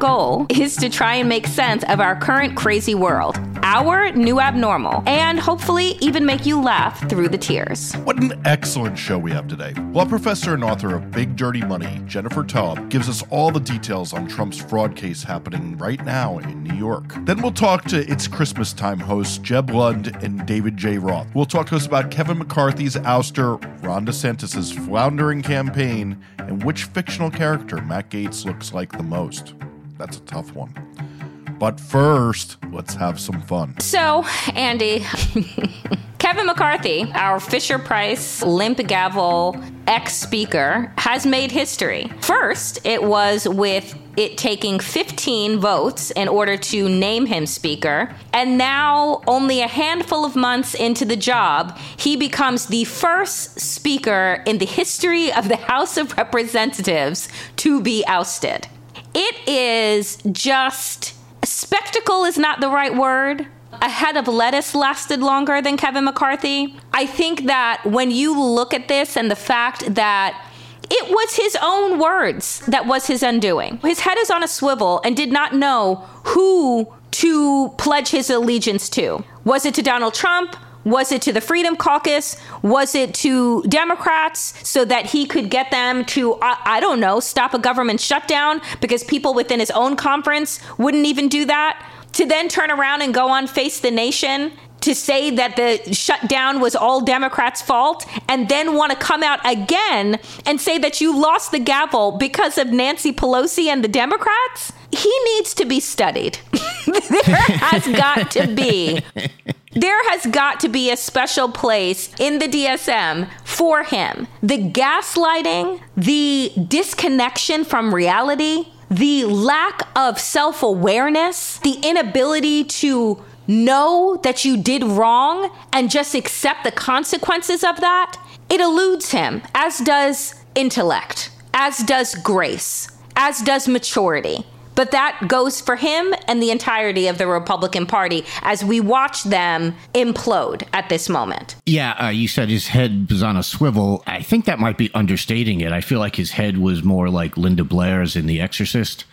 goal is to try and make sense of our current crazy world, our new abnormal, and hopefully even make you laugh through the tears. What an excellent show we have today. Law professor and author of Big Dirty Money, Jennifer Taub, gives us all the details on Trump's fraud case happening right now in New York. Then we'll talk to It's Christmas Time hosts Jeb Lund and David J. Roth. We'll talk to us about Kevin McCarthy's ouster, Ron DeSantis' floundering campaign, and which fictional character Matt Gaetz looks like the most. That's a tough one. But first, let's have some fun. So, Andy, Kevin McCarthy, our Fisher Price limp gavel ex speaker, has made history. First, it was with it taking 15 votes in order to name him speaker. And now, only a handful of months into the job, he becomes the first speaker in the history of the House of Representatives to be ousted. It is just spectacle is not the right word. A head of lettuce lasted longer than Kevin McCarthy. I think that when you look at this and the fact that it was his own words that was his undoing. His head is on a swivel and did not know who to pledge his allegiance to. Was it to Donald Trump? Was it to the Freedom Caucus? Was it to Democrats so that he could get them to, I, I, don't know, stop a government shutdown because people within his own conference wouldn't even do that? To then turn around and go on Face the Nation to say that the shutdown was all Democrats' fault and then want to come out again and say that you lost the gavel because of Nancy Pelosi and the Democrats? He needs to be studied. there has got to be there has got to be a special place in the DSM for him. The gaslighting, the disconnection from reality, the lack of self awareness, the inability to know that you did wrong and just accept the consequences of that, it eludes him, as does intellect, as does grace, as does maturity. But that goes for him and the entirety of the Republican Party as we watch them implode at this moment. Yeah, uh, you said his head was on a swivel. I think that might be understating it. I feel like his head was more like Linda Blair's in The Exorcist,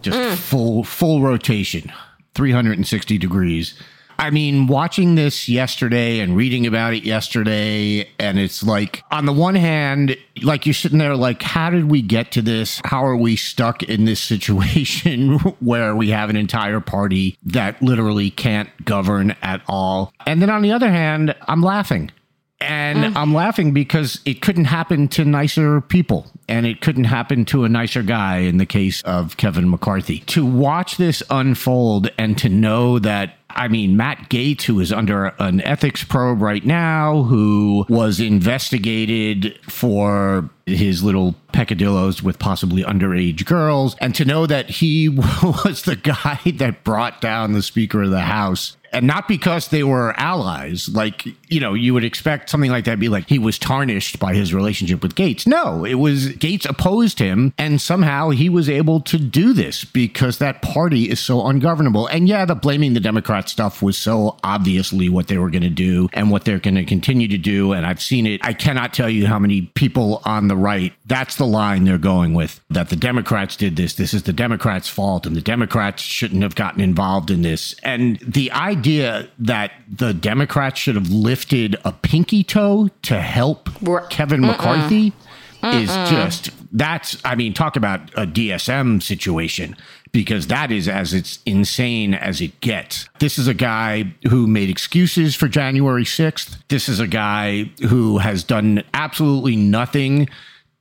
just mm. full full rotation, 360 degrees. I mean, watching this yesterday and reading about it yesterday, and it's like, on the one hand, like you're sitting there, like, how did we get to this? How are we stuck in this situation where we have an entire party that literally can't govern at all? And then on the other hand, I'm laughing. And mm. I'm laughing because it couldn't happen to nicer people. And it couldn't happen to a nicer guy in the case of Kevin McCarthy. To watch this unfold and to know that I mean, Matt Gaetz, who is under an ethics probe right now, who was investigated for his little peccadillos with possibly underage girls, and to know that he was the guy that brought down the Speaker of the House and not because they were allies. Like, you know, you would expect something like that be like he was tarnished by his relationship with Gaetz. No, it was Gaetz opposed him, and somehow he was able to do this because that party is so ungovernable. And yeah, the blaming the Democrat stuff was so obviously what they were going to do and what they're going to continue to do. And I've seen it. I cannot tell you how many people on the right, that's the line they're going with that the Democrats did this. This is the Democrats' fault, and the Democrats shouldn't have gotten involved in this. And the idea idea that the Democrats should have lifted a pinky toe to help Kevin McCarthy. is just that's I mean, talk about a DSM situation because that is as it's insane as it gets. This is a guy who made excuses for January 6th. This is a guy who has done absolutely nothing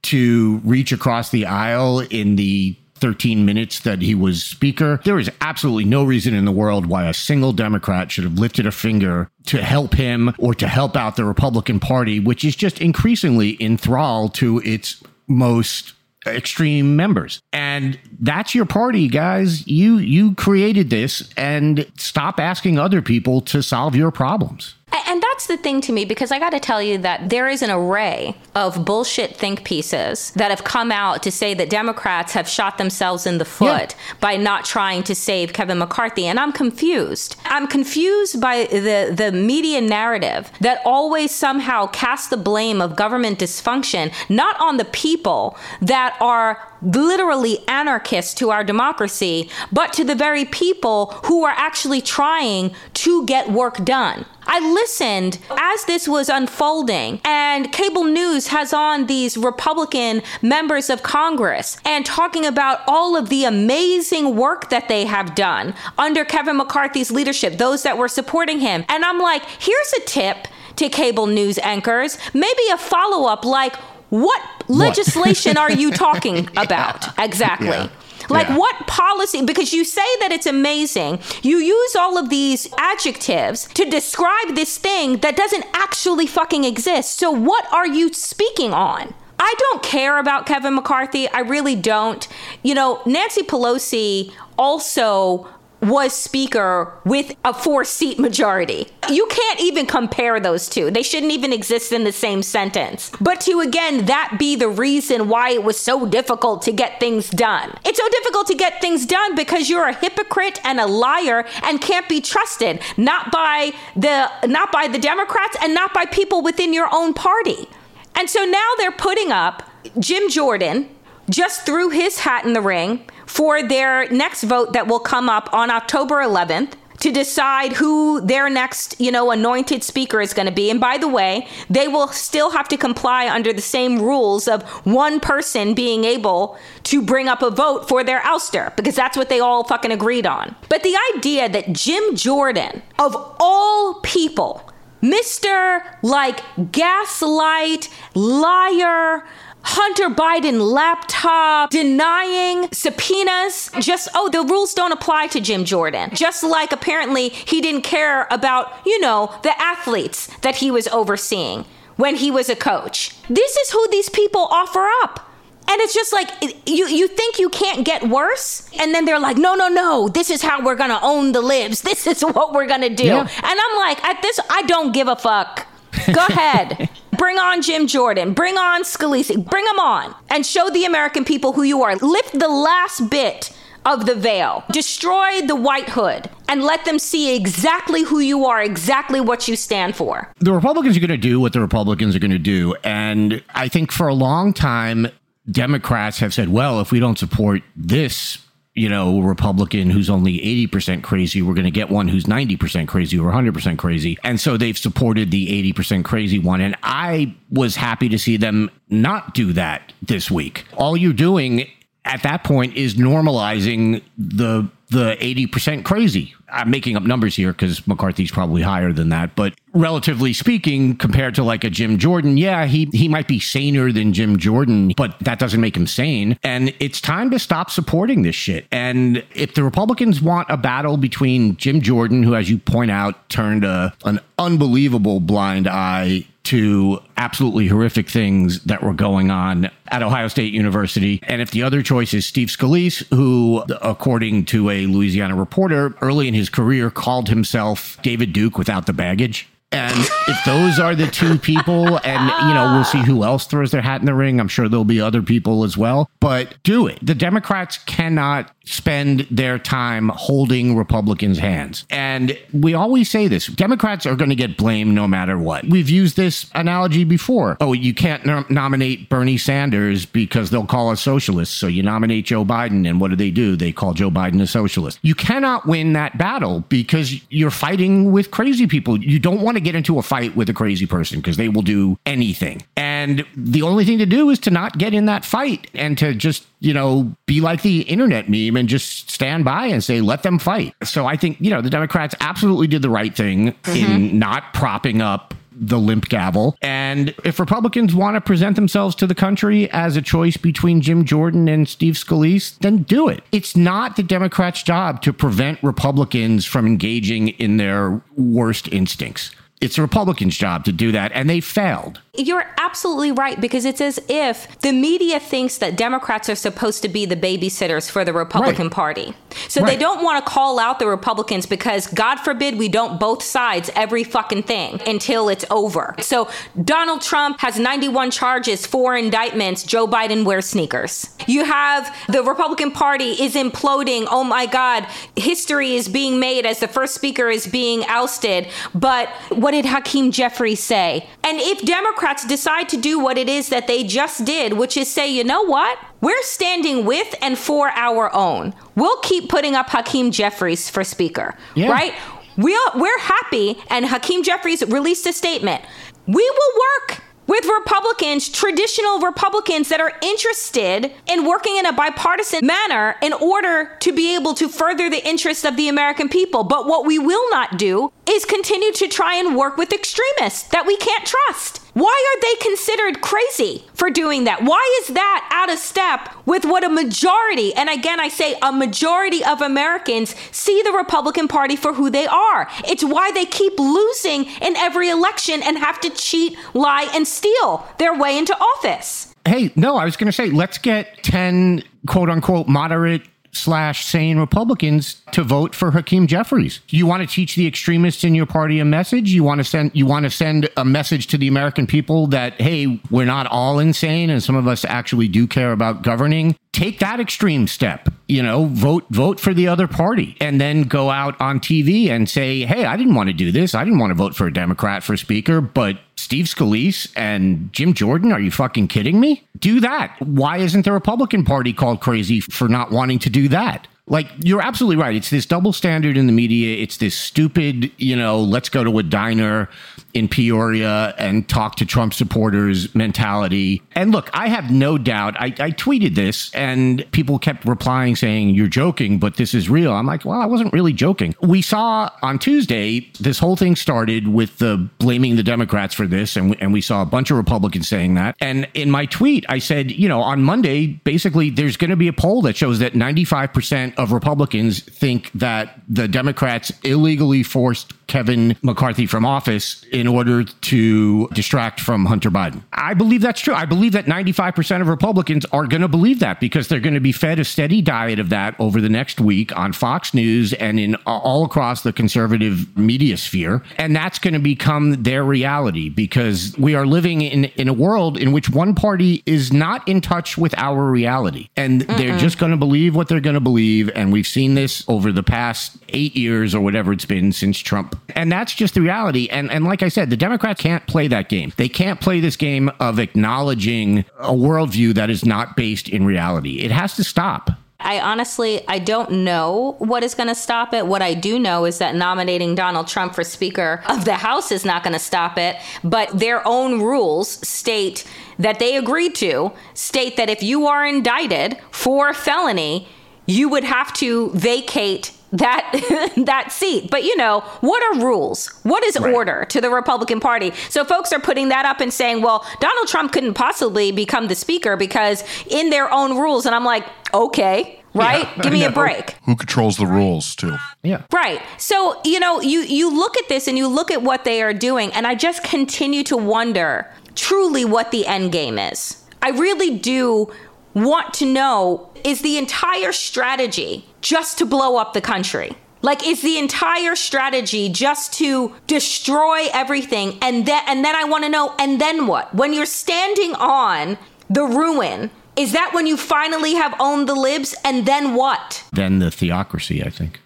to reach across the aisle in the 13 minutes that he was speaker. There is absolutely no reason in the world why a single Democrat should have lifted a finger to help him or to help out the Republican Party, which is just increasingly enthralled to its most extreme members. And that's your party, guys. You you created this and stop asking other people to solve your problems. And that's the thing to me because I got to tell you that there is an array of bullshit think pieces that have come out to say that Democrats have shot themselves in the foot yeah. by not trying to save Kevin McCarthy. And I'm confused. I'm confused by the, the media narrative that always somehow casts the blame of government dysfunction not on the people that are literally anarchists to our democracy, but to the very people who are actually trying to get work done. I listened as this was unfolding, and cable news has on these Republican members of Congress and talking about all of the amazing work that they have done under Kevin McCarthy's leadership, those that were supporting him. And I'm like, here's a tip to cable news anchors, maybe a follow up like, what legislation are you talking about exactly? Yeah. Like yeah. what policy? Because you say that it's amazing. You use all of these adjectives to describe this thing that doesn't actually fucking exist. So what are you speaking on? I don't care about Kevin McCarthy. I really don't. You know, Nancy Pelosi also was speaker with a four seat majority. You can't even compare those two. They shouldn't even exist in the same sentence. But to again, that be the reason why it was so difficult to get things done. It's so difficult to get things done because you're a hypocrite and a liar and can't be trusted, not by the not by the Democrats and not by people within your own party. And so now they're putting up Jim Jordan just threw his hat in the ring for their next vote that will come up on October 11th to decide who their next, you know, anointed speaker is going to be. And by the way, they will still have to comply under the same rules of one person being able to bring up a vote for their ouster because that's what they all fucking agreed on. But the idea that Jim Jordan, of all people, Mr. like gaslight, liar, Hunter Biden laptop, denying subpoenas. Just, oh, the rules don't apply to Jim Jordan. Just like apparently he didn't care about, you know, the athletes that he was overseeing when he was a coach. This is who these people offer up. And it's just like you you think you can't get worse, and then they're like, no, no, no, this is how we're gonna own the libs. This is what we're gonna do. Yeah. And I'm like, at this, I don't give a fuck. Go ahead. Bring on Jim Jordan. Bring on Scalise. Bring them on and show the American people who you are. Lift the last bit of the veil. Destroy the white hood and let them see exactly who you are, exactly what you stand for. The Republicans are going to do what the Republicans are going to do. And I think for a long time, Democrats have said, well, if we don't support this you know, Republican who's only 80% crazy. We're going to get one who's 90% crazy or 100% crazy. And so they've supported the 80% crazy one. And I was happy to see them not do that this week. All you're doing at that point is normalizing the the 80% crazy. I'm making up numbers here because McCarthy's probably higher than that. But relatively speaking, compared to like a Jim Jordan, yeah, he, he might be saner than Jim Jordan, but that doesn't make him sane. And it's time to stop supporting this shit. And if the Republicans want a battle between Jim Jordan, who, as you point out, turned a, an unbelievable blind eye to absolutely horrific things that were going on at Ohio State University. And if the other choice is Steve Scalise, who, according to a Louisiana reporter, early in his career called himself David Duke without the baggage. And if those are the two people, and you know, we'll see who else throws their hat in the ring. I'm sure there'll be other people as well, but do it. The Democrats cannot spend their time holding Republicans' hands. And we always say this Democrats are going to get blamed no matter what. We've used this analogy before. Oh, you can't nom- nominate Bernie Sanders because they'll call us socialists. So you nominate Joe Biden, and what do they do? They call Joe Biden a socialist. You cannot win that battle because you're fighting with crazy people. You don't want to get into a fight with a crazy person because they will do anything. And the only thing to do is to not get in that fight and to just, you know, be like the internet meme and just stand by and say, let them fight. So I think, you know, the Democrats absolutely did the right thing mm-hmm. in not propping up the limp gavel. And if Republicans want to present themselves to the country as a choice between Jim Jordan and Steve Scalise, then do it. It's not the Democrats' job to prevent Republicans from engaging in their worst instincts. It's a Republican's job to do that, and they failed. You're absolutely right because it's as if the media thinks that Democrats are supposed to be the babysitters for the Republican right. Party. So right. they don't want to call out the Republicans because God forbid we don't both sides every fucking thing until it's over. So Donald Trump has 91 charges, four indictments. Joe Biden wears sneakers. You have the Republican Party is imploding. Oh my God, history is being made as the first speaker is being ousted. But what did Hakeem Jeffries say? And if Democrats Democrats decide to do what it is that they just did, which is say, you know what? We're standing with and for our own. We'll keep putting up Hakeem Jeffries for Speaker, yeah. right? We're, we're happy, and Hakeem Jeffries released a statement. We will work with Republicans, traditional Republicans that are interested in working in a bipartisan manner in order to be able to further the interests of the American people. But what we will not do is continue to try and work with extremists that we can't trust. Why are they considered crazy for doing that? Why is that out of step with what a majority, and again, I say a majority of Americans see the Republican Party for who they are? It's why they keep losing in every election and have to cheat, lie, and steal their way into office. Hey, no, I was going to say, let's get 10 quote unquote moderate slash sane Republicans to vote for Hakeem Jeffries. You want to teach the extremists in your party a message. You want to send you want to send a message to the American people that hey, we're not all insane, and some of us actually do care about governing take that extreme step you know vote vote for the other party and then go out on tv and say hey i didn't want to do this. I didn't want to vote for a democrat for speaker but steve scalise and jim jordan are you fucking kidding me? Do that. Why isn't the republican party called crazy for not wanting to do that like you're absolutely right it's this double standard in the media it's this stupid you know let's go to a diner in Peoria and talk to Trump supporters mentality. And look, I have no doubt. I, I, tweeted this and people kept replying saying, You're joking, but this is real. I'm like, Well, I wasn't really joking. We saw on Tuesday, this whole thing started with the blaming the Democrats for this. And and we saw a bunch of Republicans saying that. And in my tweet, I said, You know, on Monday, basically, there's going to be a poll that shows that 95% of Republicans think that the Democrats illegally forced Kevin McCarthy from office in order to distract from Hunter Biden. I believe that's true. I believe that 95% of Republicans are going to believe that because they're going to be fed a steady diet of that over the next week on Fox News and in all across the conservative media sphere. And that's going to become their reality because we are living in, in a world in which one party is not in touch with our reality. And Mm-mm. they're just going to believe what they're going to believe. And we've seen this over the past eight years or whatever it's been since Trump and that's just the reality. And and like I said, the Democrats can't play that game. They can't play this game of acknowledging a worldview that is not based in reality. It has to stop. I honestly I don't know what is going to stop it. What I do know is that nominating Donald Trump for Speaker of the House is not going to stop it, but their own rules state that they agreed to state that if you are indicted for felony, you would have to vacate that that seat. But you know, what are rules? What is right. order to the Republican Party? So folks are putting that up and saying, well, Donald Trump couldn't possibly become the speaker because in their own rules. And I'm like, okay, right? Yeah, Give me a break. Who controls the rules too? Yeah. Right. So, you know, you you look at this and you look at what they are doing and I just continue to wonder truly what the end game is. I really do want to know is the entire strategy just to blow up the country? Like, is the entire strategy just to destroy everything? And then, and then I want to know, and then what? When you're standing on the ruin, is that when you finally have owned the libs? And then what? Then the theocracy, I think.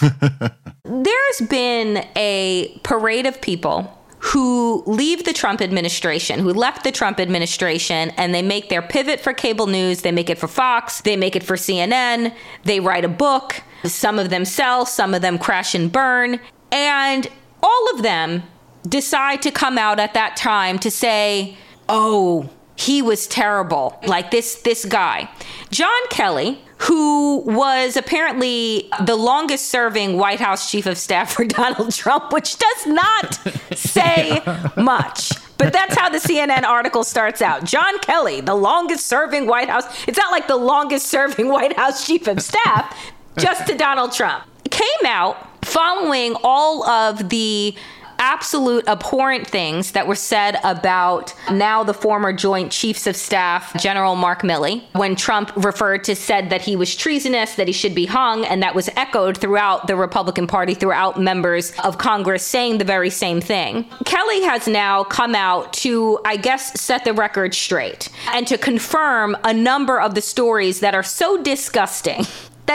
There's been a parade of people who leave the Trump administration, who left the Trump administration, and they make their pivot for cable news. They make it for Fox, they make it for CNN, they write a book. Some of them sell, some of them crash and burn. And all of them decide to come out at that time to say, oh, he was terrible like this this guy john kelly who was apparently the longest serving white house chief of staff for donald trump which does not say much but that's how the CNN article starts out. John Kelly, the longest serving White House. It's not like the longest serving White House chief of staff, just to Donald Trump. Came out following all of the absolute abhorrent things that were said about now the former Joint Chiefs of Staff, General Mark Milley, when Trump referred to said that he was treasonous, that he should be hung, and that was echoed throughout the Republican Party, throughout members of Congress saying the very same thing. Kelly has now come out to, I guess, set the record straight and to confirm a number of the stories that are so disgusting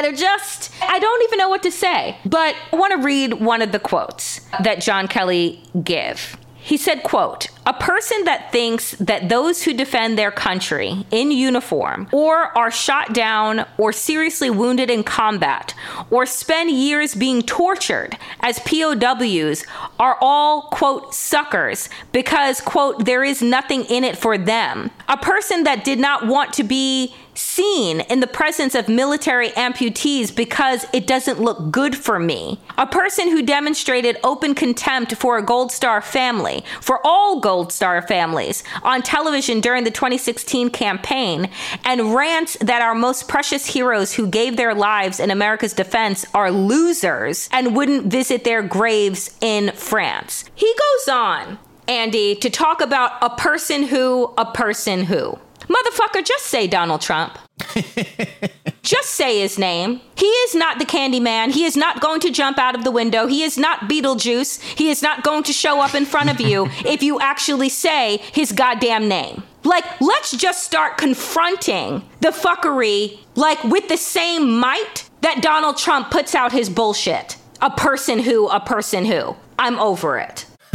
that are just, I don't even know what to say. But I want to read one of the quotes that John Kelly gave. He said, quote, a person that thinks that those who defend their country in uniform or are shot down or seriously wounded in combat or spend years being tortured as POWs are all, quote, suckers because, quote, there is nothing in it for them. A person that did not want to be seen in the presence of military amputees because it doesn't look good for me. A person who demonstrated open contempt for a Gold Star family, for all Gold Star families, on television during the 2016 campaign, and rants that our most precious heroes who gave their lives in America's defense are losers and wouldn't visit their graves in France. He goes on. Andy, to talk about a person who, a person who. Motherfucker, just say Donald Trump. just say his name. He is not the candy man. He is not going to jump out of the window. He is not Beetlejuice. He is not going to show up in front of you if you actually say his goddamn name. Like, let's just start confronting the fuckery, like, with the same might that Donald Trump puts out his bullshit. A person who, a person who. I'm over it.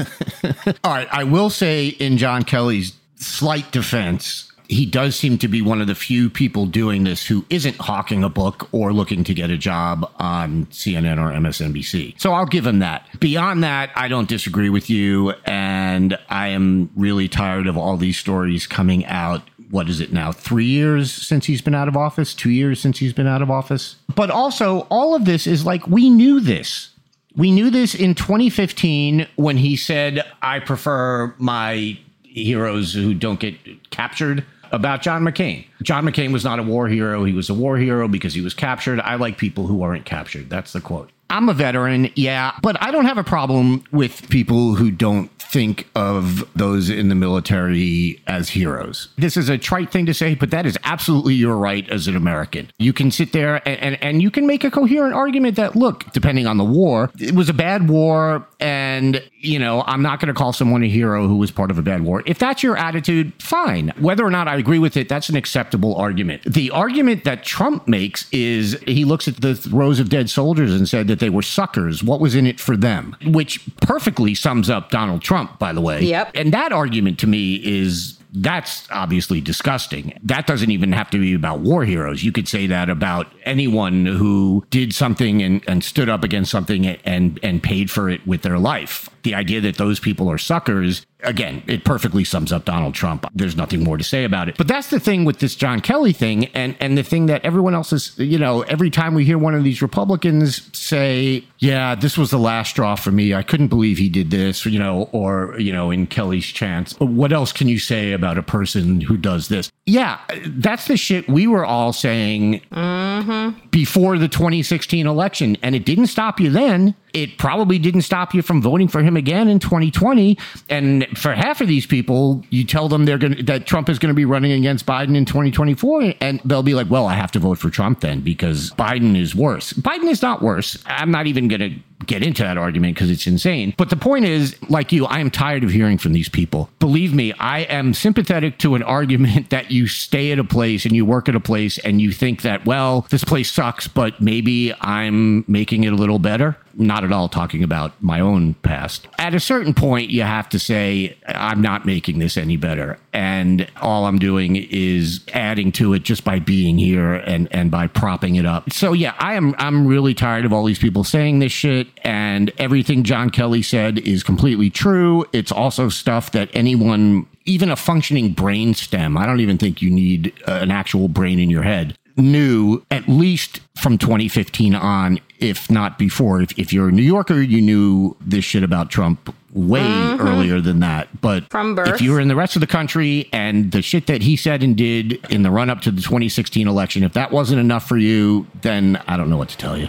All right. I will say, in John Kelly's slight defense, he does seem to be one of the few people doing this who isn't hawking a book or looking to get a job on CNN or MSNBC. So I'll give him that. Beyond that, I don't disagree with you. And I am really tired of all these stories coming out. What is it now? Three years since he's been out of office? Two years since he's been out of office? But also, all of this is like, we knew this. We knew this in 2015 when he said, I prefer my heroes who don't get captured about John McCain. John McCain was not a war hero. He was a war hero because he was captured. I like people who aren't captured. That's the quote. I'm a veteran, yeah, but I don't have a problem with people who don't think of those in the military as heroes. This is a trite thing to say, but that is absolutely your right as an American. You can sit there and, and, and you can make a coherent argument that, look, depending on the war, it was a bad war, and, you know, I'm not going to call someone a hero who was part of a bad war. If that's your attitude, fine. Whether or not I agree with it, that's an acceptable argument. The argument that Trump makes is he looks at the rows of dead soldiers and said that they were suckers. What was in it for them? Which perfectly sums up Donald Trump, by the way. Yep. And that argument to me is that's obviously disgusting. That doesn't even have to be about war heroes. You could say that about anyone who did something and, and stood up against something and and paid for it with their life. The idea that those people are suckers, again, it perfectly sums up Donald Trump. There's nothing more to say about it. But that's the thing with this John Kelly thing, and and the thing that everyone else is, you know, every time we hear one of these Republicans say, "Yeah, this was the last straw for me. I couldn't believe he did this," you know, or you know, in Kelly's chance, what else can you say about a person who does this? Yeah, that's the shit we were all saying mm-hmm. before the 2016 election, and it didn't stop you then. It probably didn't stop you from voting for him again in 2020. And for half of these people, you tell them they're going that Trump is going to be running against Biden in 2024, and they'll be like, "Well, I have to vote for Trump then because Biden is worse." Biden is not worse. I'm not even going to get into that argument because it's insane. But the point is, like you, I am tired of hearing from these people. Believe me, I am sympathetic to an argument that you stay at a place and you work at a place and you think that, well, this place sucks, but maybe I'm making it a little better. not at all talking about my own past. At a certain point, you have to say, I'm not making this any better. And all I'm doing is adding to it just by being here and, and by propping it up. So yeah, I am I'm really tired of all these people saying this shit and everything John Kelly said is completely true. It's also stuff that anyone even a functioning brain stem, I don't even think you need uh, an actual brain in your head knew at least from 2015 on, if not before. If, if you're a New Yorker, you knew this shit about Trump way mm-hmm. earlier than that. But from birth. if you were in the rest of the country and the shit that he said and did in the run up to the 2016 election, if that wasn't enough for you, then I don't know what to tell you.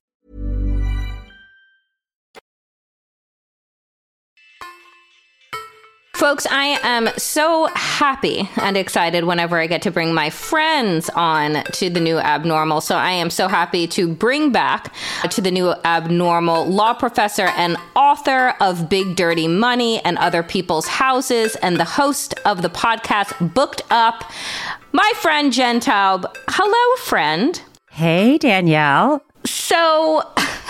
Folks, I am so happy and excited whenever I get to bring my friends on to the new abnormal. So I am so happy to bring back to the new abnormal law professor and author of Big Dirty Money and Other People's Houses and the host of the podcast Booked Up, my friend Jen Taub. Hello, friend. Hey, Danielle. So,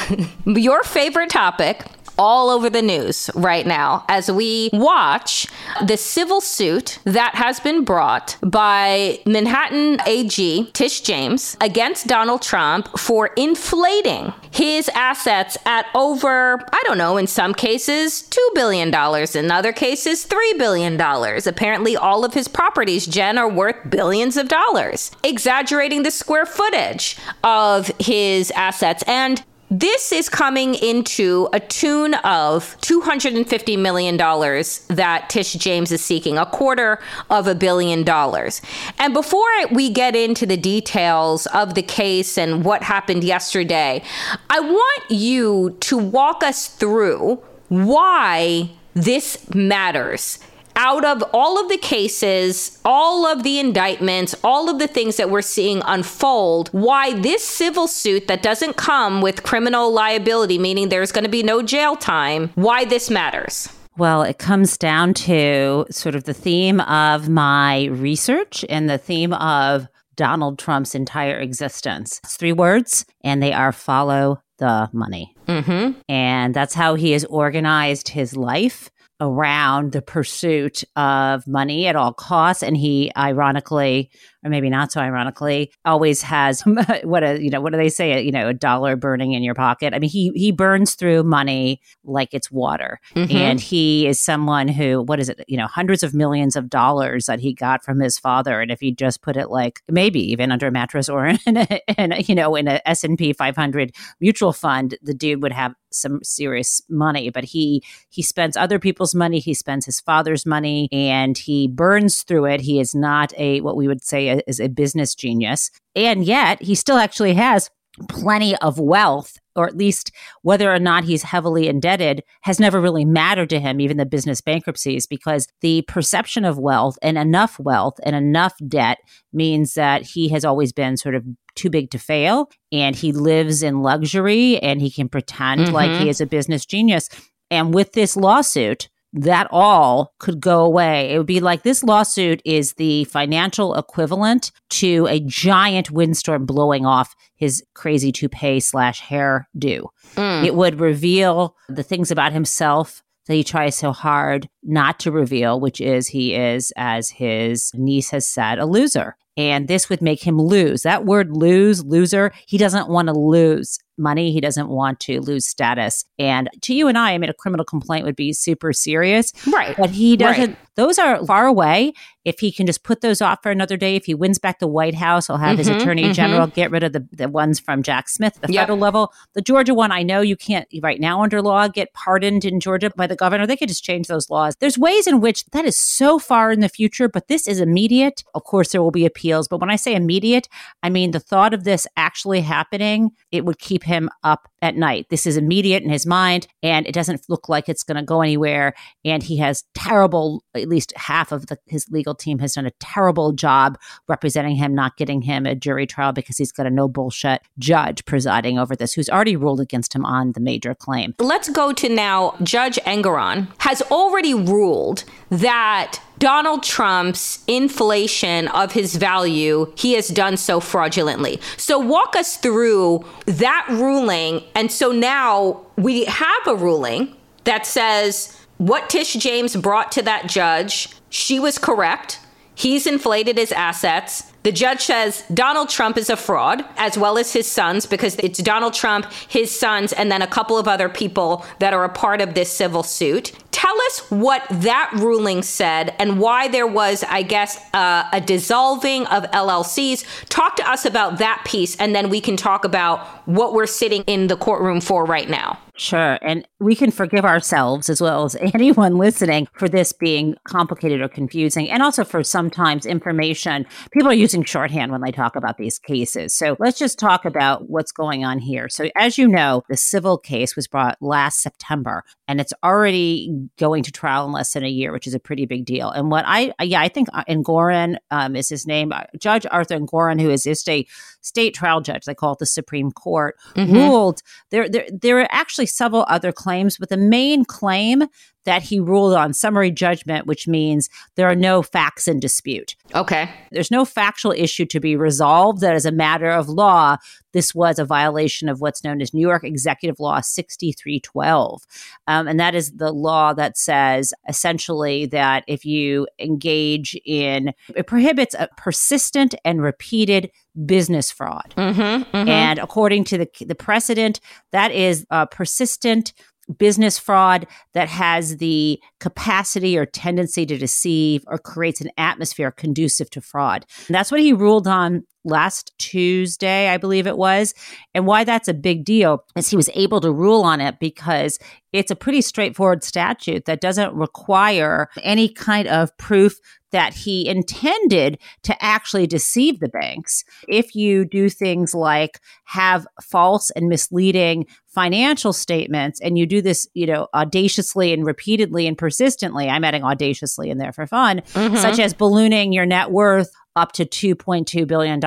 your favorite topic all over the news right now as we watch the civil suit that has been brought by Manhattan AG Tish James against Donald Trump for inflating his assets at over, I don't know, in some cases, $2 billion, in other cases, $3 billion. Apparently, all of his properties, Jen, are worth billions of dollars, exaggerating the square footage of his assets. And this is coming into a tune of $250 million that Tish James is seeking, a quarter of a billion dollars. And before we get into the details of the case and what happened yesterday, I want you to walk us through why this matters out of all of the cases, all of the indictments, all of the things that we're seeing unfold, why this civil suit that doesn't come with criminal liability, meaning there's going to be no jail time, why this matters. Well, it comes down to sort of the theme of my research and the theme of Donald Trump's entire existence. It's three words, and they are follow the money. Mm-hmm. And that's how he has organized his life around the pursuit of money at all costs. And he ironically or maybe not so ironically, always has what a you know what do they say? You know, a dollar burning in your pocket. I mean, he he burns through money like it's water, mm-hmm. and he is someone who what is it? You know, hundreds of millions of dollars that he got from his father, and if he just put it like maybe even under a mattress or in a, in a you know in a S and P 500 mutual fund, the dude would have some serious money. But he he spends other people's money, he spends his father's money, and he burns through it. He is not a what we would say is a business genius. And yet he still actually has plenty of wealth, or at least whether or not he's heavily indebted has never really mattered to him, even the business bankruptcies, because the perception of wealth and enough wealth and enough debt means that he has always been sort of too big to fail and he lives in luxury and he can pretend mm-hmm. like he mm-hmm. is a business genius. And with this lawsuit, that all could go away. It would be like this lawsuit is the financial equivalent to a giant windstorm blowing off his crazy toupee slash hair do. Mm. It would reveal the things about himself that he tries so hard not to reveal, which is he is, as his niece has said, a loser. And this would make him lose. That word lose, loser, he doesn't want to lose money. He doesn't want to lose status. And to you and I, I mean, a criminal complaint would be super serious. Right. But he doesn't, Right. those are far away. If he can just put those off for another day, if he wins back the White House, he'll have his Mhm, attorney mhm. general get rid of the, the ones from Jack Smith, at the Yep. federal level. The Georgia one, I know you can't right now under law get pardoned in Georgia by the governor. They could just change those laws. There's ways in which that is so far in the future, but this is immediate. Of course, there will be appeals, but when I say immediate, I mean the thought of this actually happening, it would keep him up at night. This is immediate in his mind, and it doesn't look like it's going to go anywhere. And he has terrible, at least half of the, his legal team has done a terrible job representing him, not getting him a jury trial because he's got a no bullshit judge presiding over this who's already ruled against him on the major claim. Let's go to now. Judge Engoron has already ruled that Donald Trump's inflation of his value, he has done so fraudulently. So, walk us through that ruling. And so now we have a ruling that says what Tish James brought to that judge, she was correct. He's inflated his assets. The judge says Donald Trump is a fraud, as well as his sons, because it's Donald Trump, his sons, and then a couple of other people that are a part of this civil suit. Tell us what that ruling said and why there was, I guess, uh, a dissolving of LLCs. Talk to us about that piece, and then we can talk about what we're sitting in the courtroom for right now. Sure. And we can forgive ourselves as well as anyone listening for this being complicated or confusing, and also for sometimes information. People are using shorthand when they talk about these cases. So let's just talk about what's going on here. So, as you know, the civil case was brought last September, and it's already going to trial in less than a year, which is a pretty big deal. And what I, yeah, I think Engoron um, is his name, uh, Judge Arthur Engoron, who is just a state trial judge, they call it the Supreme Court, mm-hmm. ruled there, there. There are actually several other claims, but the main claim that he ruled on summary judgment, which means there are no facts in dispute. Okay. There's no factual issue to be resolved that as a matter of law, this was a violation of what's known as New York Executive Law 6312. Um, and that is the law that says essentially that if you engage in, it prohibits a persistent and repeated business fraud. Mm-hmm, And according to the, the precedent, that is a persistent business fraud that has the capacity or tendency to deceive or creates an atmosphere conducive to fraud. And that's what he ruled on last Tuesday, I believe it was. And why that's a big deal is he was able to rule on it because it's a pretty straightforward statute that doesn't require any kind of proof that he intended to actually deceive the banks. If you do things like have false and misleading financial statements and you do this, you know, audaciously and repeatedly and persistently, I'm adding audaciously in there for fun, mm-hmm. such as ballooning your net worth up to $2.2 billion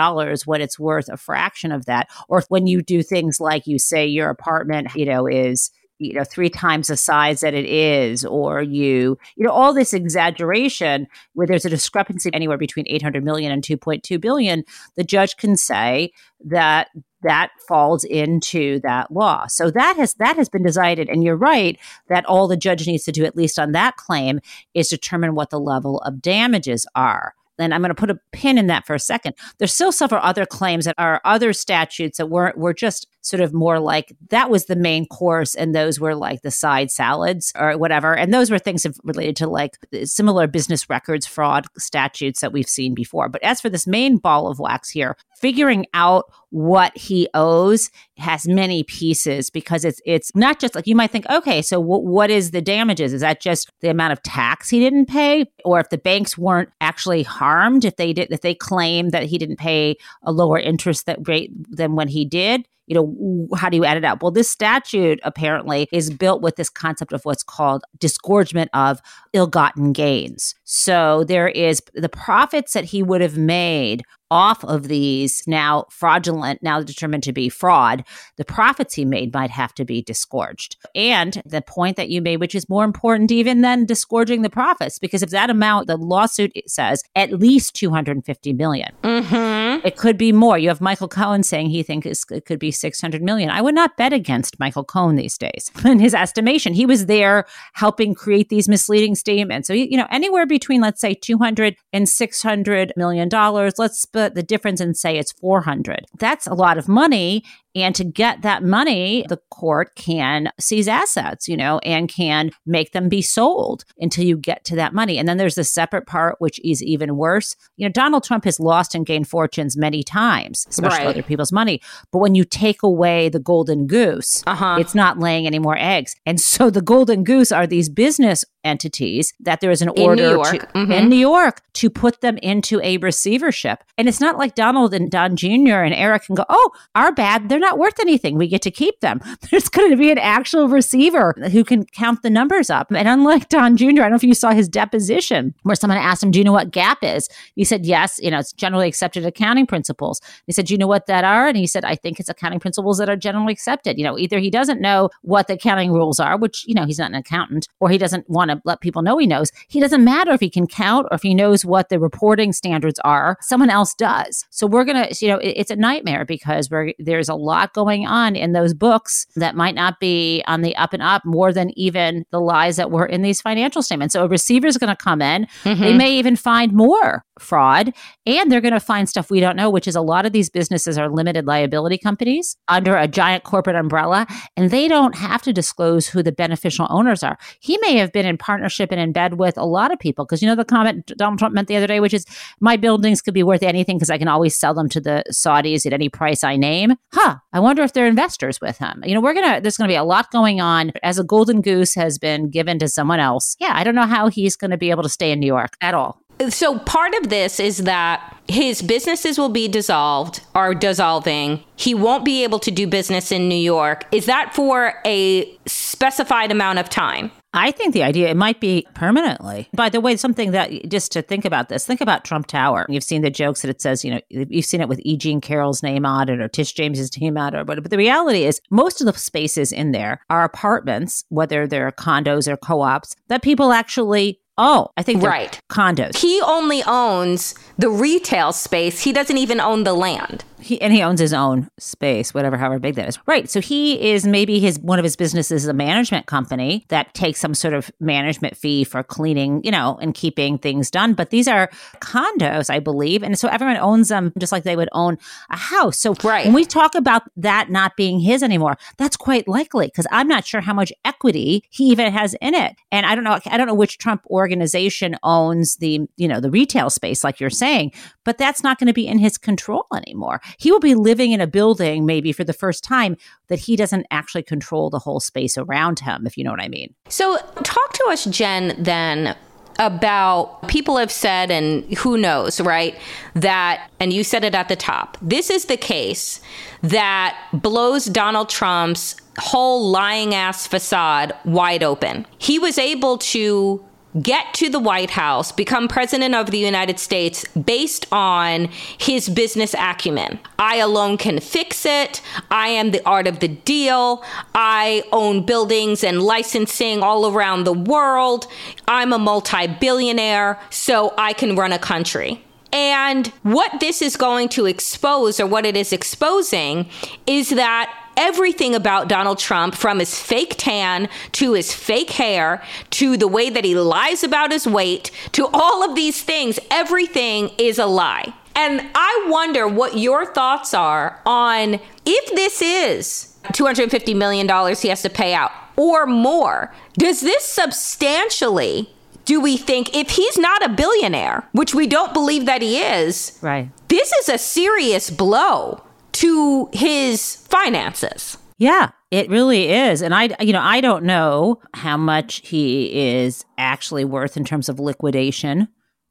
when it's worth a fraction of that. Or when you do things like you say your apartment, you know, is you know three times the size that it is or you you know all this exaggeration where there's a discrepancy anywhere between 800 million and 2.2 billion the judge can say that that falls into that law so that has that has been decided and you're right that all the judge needs to do at least on that claim is determine what the level of damages are and I'm going to put a pin in that for a second. There's still several other claims that are other statutes that were were just sort of more like that was the main course, and those were like the side salads or whatever. And those were things related to like similar business records fraud statutes that we've seen before. But as for this main ball of wax here, figuring out what he owes has many pieces because it's it's not just like you might think okay so w- what is the damages is that just the amount of tax he didn't pay or if the banks weren't actually harmed if they did if they claim that he didn't pay a lower interest that rate than when he did you know how do you add it up well this statute apparently is built with this concept of what's called disgorgement of ill-gotten gains. So there is the profits that he would have made off of these now fraudulent, now determined to be fraud, the profits he made might have to be disgorged. And the point that you made, which is more important even than disgorging the profits, because if that amount, the lawsuit says at least 250 million. Mm-hmm. It could be more. You have Michael Cohen saying he thinks it could be 600 million. I would not bet against Michael Cohen these days. In his estimation, he was there helping create these misleading statements. So, you know, anywhere between, let's say, 200 and 600 million dollars, let's split the difference and say it's 400. That's a lot of money. And to get that money, the court can seize assets, you know, and can make them be sold until you get to that money. And then there's the separate part, which is even worse. You know, Donald Trump has lost and gained fortunes many times, especially Right. other people's money. But when you take away the golden goose, Uh-huh. it's not laying any more eggs. And so the golden goose are these business entities that there is an New order York. to, Mhm. in New York to put them into a receivership. And it's not like Donald and Don Jr. and Eric can go, oh, our bad, they're not worth anything. We get to keep them. There's going to be an actual receiver who can count the numbers up. And unlike Don Jr., I don't know if you saw his deposition where someone asked him, do you know what GAAP is? He said, yes, you know, it's generally accepted accounting principles. He said, do you know what that are? And he said, I think it's accounting principles that are generally accepted. You know, either he doesn't know what the accounting rules are, which, you know, he's not an accountant, or he doesn't want to let people know he knows. He doesn't matter if he can count or if he knows what the reporting standards are. Someone else does. So we're going to, you know, it- it's a nightmare because there's a lot going on in those books that might not be on the up and up more than even the lies that were in these financial statements. So a receiver is going to come in. Mm-hmm. They may even find more fraud and they're going to find stuff we don't know, which is a lot of these businesses are limited liability companies under a giant corporate umbrella, and they don't have to disclose who the beneficial owners are. He may have been in partnership and in bed with a lot of people because you know the comment Donald Trump meant the other day, which is my buildings could be worth anything because I can always sell them to the Saudis at any price I name. Huh. I wonder if they're investors with him. You know, we're going to, there's going to be a lot going on as a golden goose has been given to someone else. Yeah. I don't know how he's going to be able to stay in New York at all. So part of this is that his businesses will be dissolved or dissolving. He won't be able to do business in New York. Is that for a specified amount of time? I think the idea it might be permanently. By the way, something that just to think about this, think about Trump Tower. You've seen the jokes that it says, you know, you've seen it with E. Jean Carroll's name on it or Tish James's name on it. But, but the reality is, most of the spaces in there are apartments, whether they're condos or co-ops, that people actually. Oh, I think they're Right. condos. He only owns the retail space. He doesn't even own the land. He, and he owns his own space, whatever, however big that is. Right. So he is maybe his one of his businesses is a management company that takes some sort of management fee for cleaning, you know, and keeping things done. But these are condos, I believe, and so everyone owns them just like they would own a house. So Right. when we talk about that not being his anymore, that's quite likely because I'm not sure how much equity he even has in it, and I don't know. I don't know which Trump organization owns the you know the retail space, like you're saying, but that's not going to be in his control anymore. He will be living in a building maybe for the first time that he doesn't actually control the whole space around him, if you know what I mean. So, talk to us, Jen, then about people have said, and who knows, right? That, and you said it at the top, this is the case that blows Donald Trump's whole lying ass facade wide open. He was able to get to the White House, become president of the United States based on his business acumen. I alone can fix it. I am the art of the deal. I own buildings and licensing all around the world. I'm a multi billionaire, so I can run a country. And what this is going to expose, or what it is exposing, is that everything about Donald Trump, from his fake tan to his fake hair to the way that he lies about his weight to all of these things, everything is a lie. And I wonder what your thoughts are on if this is $250 million he has to pay out or more. Does this substantially do we think if he's not a billionaire, which we don't believe that he is, Right. this is a serious blow to his finances. Yeah, it really is. And I, you know, I don't know how much he is actually worth in terms of liquidation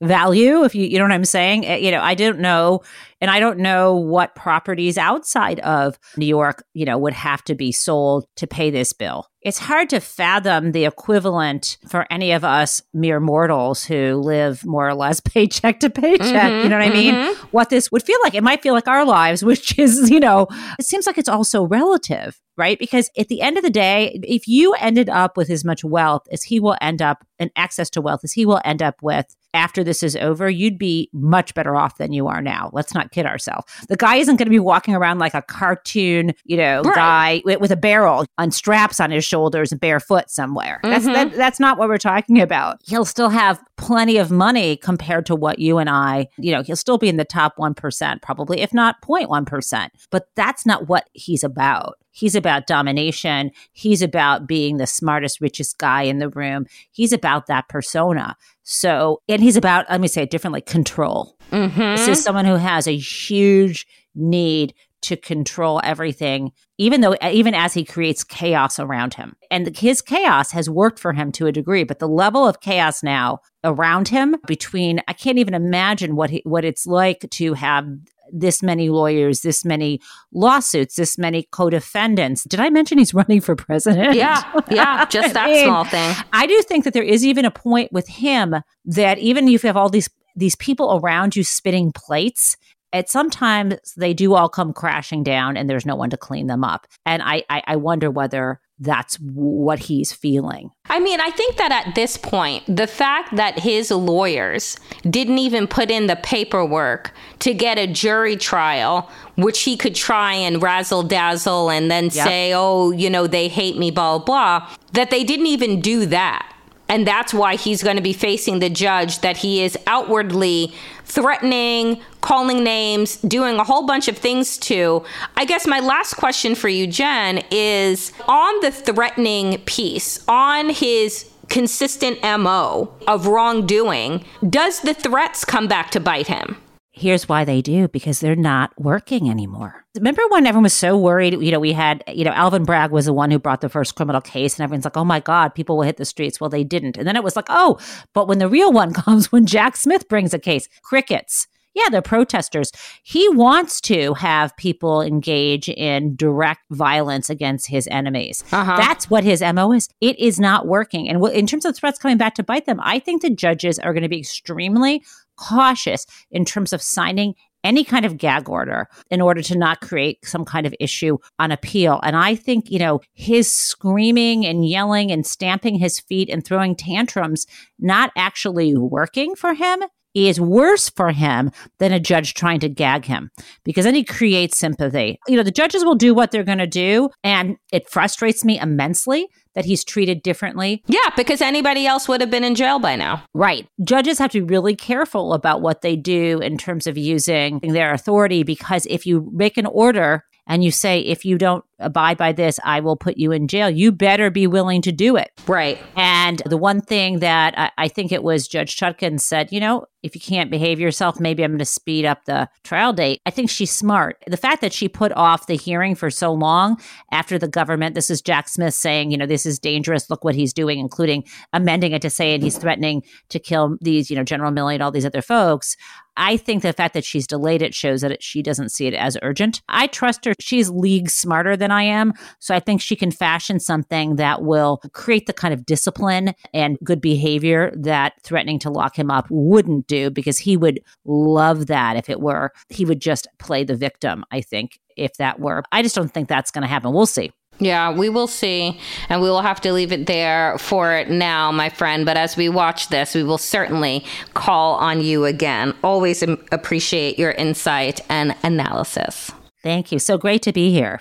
value. If you, you know what I'm saying? Uh, You know, I don't know. And I don't know what properties outside of New York, you know, would have to be sold to pay this bill. It's hard to fathom the equivalent for any of us mere mortals who live more or less paycheck to paycheck. you know what I mean? What this would feel like. It might feel like our lives, which is, you know, it seems like it's also relative, right? Because at the end of the day, if you ended up with as much wealth as he will end up and access to wealth as he will end up with, after this is over, you'd be much better off than you are now. Let's not kid ourselves. The guy isn't going to be walking around like a cartoon, you know, right. guy with, a barrel on straps on his shoulders and barefoot somewhere. Mm-hmm. That's that, that's not what we're talking about. He'll still have plenty of money compared to what you and I, you know, he'll still be in the top 1%, probably, if not 0.1%. But that's not what he's about. He's about domination. He's about being the smartest, richest guy in the room. He's about that persona. So, and he's about, let me say it differently, control. Mm-hmm. This is someone who has a huge need to control everything, even though, even as he creates chaos around him. And his chaos has worked for him to a degree, but the level of chaos now around him between, I can't even imagine what he, what it's like to have this many lawyers, this many lawsuits, this many co-defendants. Did I mention he's running for president? Yeah, yeah, just that I mean, small thing. I do think that there is even a point with him that even if you have all these these people around you spitting plates, at sometimes they do all come crashing down and there's no one to clean them up. And I, I, I wonder whether that's what he's feeling. I mean, I think that at this point, the fact that his lawyers didn't even put in the paperwork to get a jury trial, which he could try and razzle dazzle and then yep. say, oh, you know, they hate me, blah, blah, that they didn't even do that. And that's why he's going to be facing the judge that he is outwardly threatening, calling names, doing a whole bunch of things to. I guess my last question for you, Jen, is on the threatening piece, on his consistent MO of wrongdoing, does the threats come back to bite him? Here's why they do because they're not working anymore. Remember when everyone was so worried? You know, we had, you know, Alvin Bragg was the one who brought the first criminal case, and everyone's like, oh my God, people will hit the streets. Well, they didn't. And then it was like, oh, but when the real one comes, when Jack Smith brings a case, crickets. Yeah, they're protesters. He wants to have people engage in direct violence against his enemies. Uh-huh. That's what his MO is. It is not working. And in terms of threats coming back to bite them, I think the judges are going to be extremely cautious in terms of signing any kind of gag order in order to not create some kind of issue on appeal. And I think, you know, his screaming and yelling and stamping his feet and throwing tantrums not actually working for him is worse for him than a judge trying to gag him because then he creates sympathy. You know, the judges will do what they're going to do. And it frustrates me immensely that he's treated differently. Yeah, because anybody else would have been in jail by now. Right. Judges have to be really careful about what they do in terms of using their authority because if you make an order and you say, if you don't abide by this, I will put you in jail. You better be willing to do it. Right. And the one thing that I, I think it was Judge Chutkan said, you know, if you can't behave yourself, maybe I'm going to speed up the trial date. I think she's smart. The fact that she put off the hearing for so long after the government, this is Jack Smith saying, you know, this is dangerous. Look what he's doing, including amending it to say, and he's threatening to kill these, you know, General Milley and all these other folks. I think the fact that she's delayed it shows that it, she doesn't see it as urgent. I trust her. She's leagues smarter than I am. So I think she can fashion something that will create the kind of discipline and good behavior that threatening to lock him up wouldn't do because he would love that if it were. He would just play the victim, I think, if that were. I just don't think that's going to happen. We'll see. Yeah, we will see. And we will have to leave it there for now, my friend. But as we watch this, we will certainly call on you again. Always appreciate your insight and analysis. Thank you. So great to be here.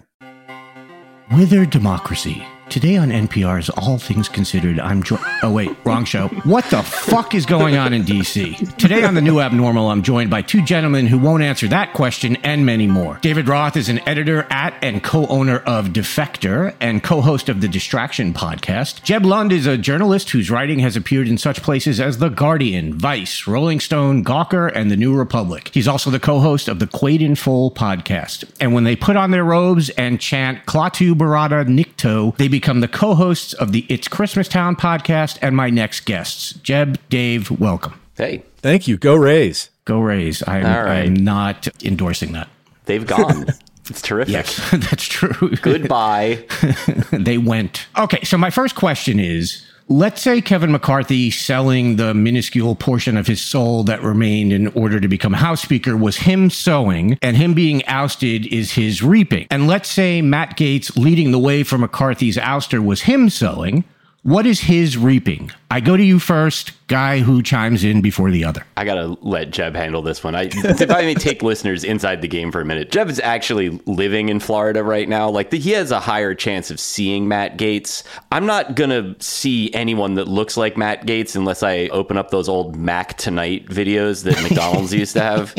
Wither Democracy Today on NPR's All Things Considered, I'm joined. Oh, wait, wrong show. What the fuck is going on in DC? Today on The New Abnormal, I'm joined by two gentlemen who won't answer that question and many more. David Roth is an editor at and co owner of Defector and co host of the Distraction podcast. Jeb Lund is a journalist whose writing has appeared in such places as The Guardian, Vice, Rolling Stone, Gawker, and The New Republic. He's also the co host of the Quaid in Full podcast. And when they put on their robes and chant Klaatu Barada Nikto, they become become the co hosts of the It's Christmas Town podcast and my next guests. Jeb, Dave, welcome. Hey. Thank you. Go Rays. Go Rays. I'm, right. I'm not endorsing that. They've gone. It's terrific. Yes, that's true. Goodbye. they went. Okay, so my first question is let's say Kevin McCarthy selling the minuscule portion of his soul that remained in order to become House Speaker was him sowing, and him being ousted is his reaping. And let's say Matt Gaetz leading the way for McCarthy's ouster was him sowing. What is his reaping? I go to you first, guy who chimes in before the other. I gotta let Jeb handle this one. I, if I may take listeners inside the game for a minute, Jeb is actually living in Florida right now. Like the, he has a higher chance of seeing Matt Gaetz. I'm not gonna see anyone that looks like Matt Gaetz unless I open up those old Mac Tonight videos that McDonald's used to have,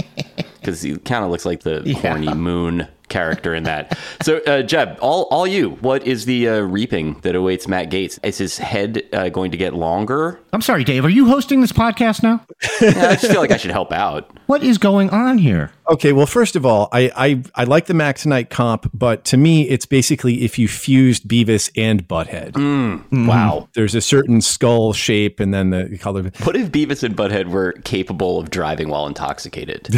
because he kind of looks like the corny moon character in that. So, uh, Jeb, all all you. What is the uh, reaping that awaits Matt Gaetz? Is his head uh, going to get longer? I'm sorry, Dave. Are you hosting this podcast now? Yeah, I just feel like I should help out. What is going on here? Okay, well, first of all, I, I I like the Mac Tonight comp, but to me, it's basically if you fused Beavis and Butthead. Wow. There's a certain skull shape, and then the color. What if Beavis and Butthead were capable of driving while intoxicated?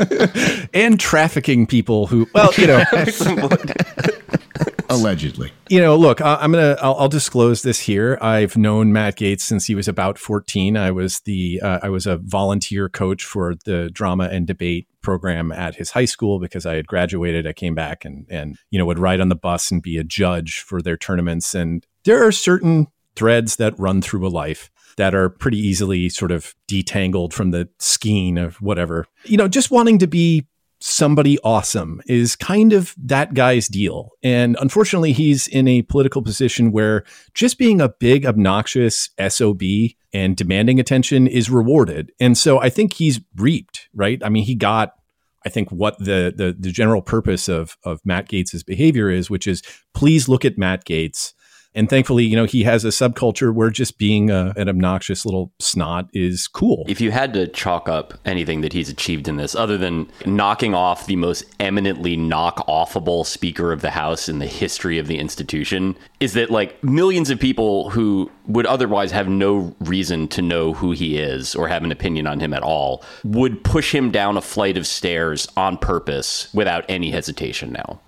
and trafficking people who, well, you know, Allegedly. you know, look, I, I'm gonna, I'll, I'll disclose this here. I've known Matt Gaetz since he was about 14. I was the, uh, I was a volunteer coach for the drama and debate program at his high school because I had graduated. I came back and, and you know, would ride on the bus and be a judge for their tournaments. And there are certain threads that run through a life that are pretty easily sort of detangled from the skein of whatever. You know, just wanting to be somebody awesome is kind of that guy's deal. And unfortunately, he's in a political position where just being a big, obnoxious SOB and demanding attention is rewarded. And so I think he's reaped, right? I mean, he got. I think what the, the the general purpose of of Matt Gaetz' behavior is, which is please look at Matt Gaetz. And thankfully, you know, he has a subculture where just being a, an obnoxious little snot is cool. if you had to chalk up anything that he's achieved in this, other than knocking off the most eminently knock offable Speaker of the House in the history of the institution, is that like millions of people who would otherwise have no reason to know who he is or have an opinion on him at all would push him down a flight of stairs on purpose without any hesitation now.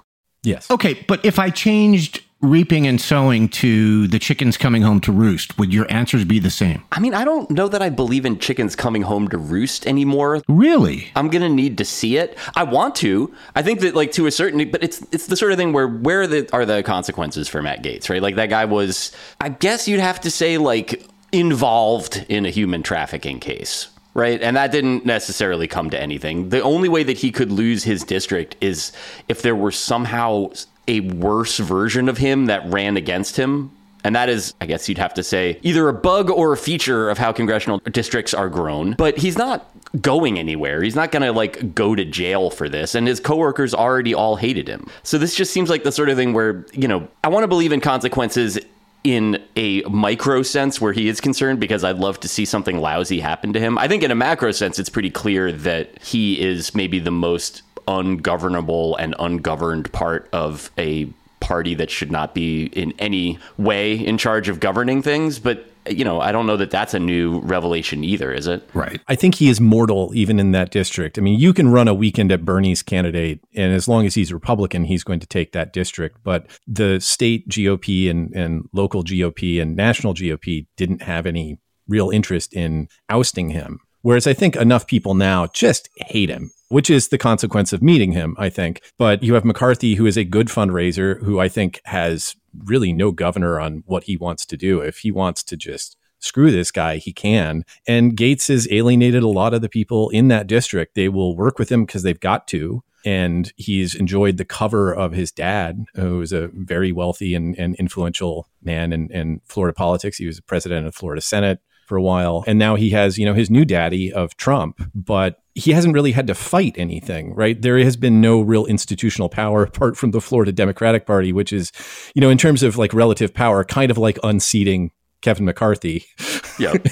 Yes. Okay, but if I changed reaping and sowing to the chickens coming home to roost, would your answers be the same? I mean, I don't know that I believe in chickens coming home to roost anymore. Really? I'm gonna need to see it. I want to. I think that like to a certain, but it's it's the sort of thing where where are the are the consequences for Matt Gaetz, right? Like that guy was. I guess you'd have to say like involved in a human trafficking case. Right. And that didn't necessarily come to anything. The only way that he could lose his district is if there were somehow a worse version of him that ran against him. And that is, I guess you'd have to say, either a bug or a feature of how congressional districts are grown. But he's not going anywhere. He's not going to like go to jail for this. And his coworkers already all hated him. So this just seems like the sort of thing where, you know, I want to believe in consequences in a micro sense where he is concerned because I'd love to see something lousy happen to him. I think in a macro sense, it's pretty clear that he is maybe the most ungovernable and ungoverned part of a party that should not be in any way in charge of governing things. But, you know, I don't know that that's a new revelation either, is it? Right. I think he is mortal even in that district. I mean, you can run a weekend at Bernie's candidate, and as long as he's Republican, he's going to take that district. But the state GOP and, and local GOP and national GOP didn't have any real interest in ousting him. Whereas I think enough people now just hate him, which is the consequence of meeting him, I think. But you have McCarthy, who is a good fundraiser, who I think has really no governor on what he wants to do. If he wants to just screw this guy, he can. And Gaetz has alienated a lot of the people in that district. They will work with him because they've got to. And he's enjoyed the cover of his dad, who is a very wealthy and, and influential man in, in Florida politics. He was president of Florida Senate for a while. And now he has, you know, his new daddy of Trump, but he hasn't really had to fight anything, right? There has been no real institutional power apart from the Florida Democratic Party, which is, you know, in terms of like relative power, kind of like unseating Kevin McCarthy. Yeah.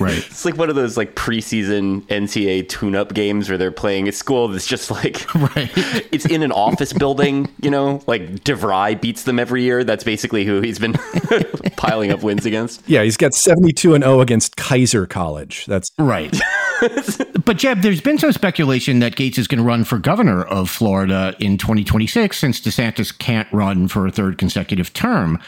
Right. It's like one of those like preseason NCAA tune-up games where they're playing at school. That's just like Right. it's in an office building. You know, like DeVry beats them every year. That's basically who he's been piling up wins against. Yeah, he's got 72 and 0 against Keiser College. That's Right. but Jeb, there's been some speculation that Gaetz is going to run for governor of Florida in 2026 since DeSantis can't run for a third consecutive term.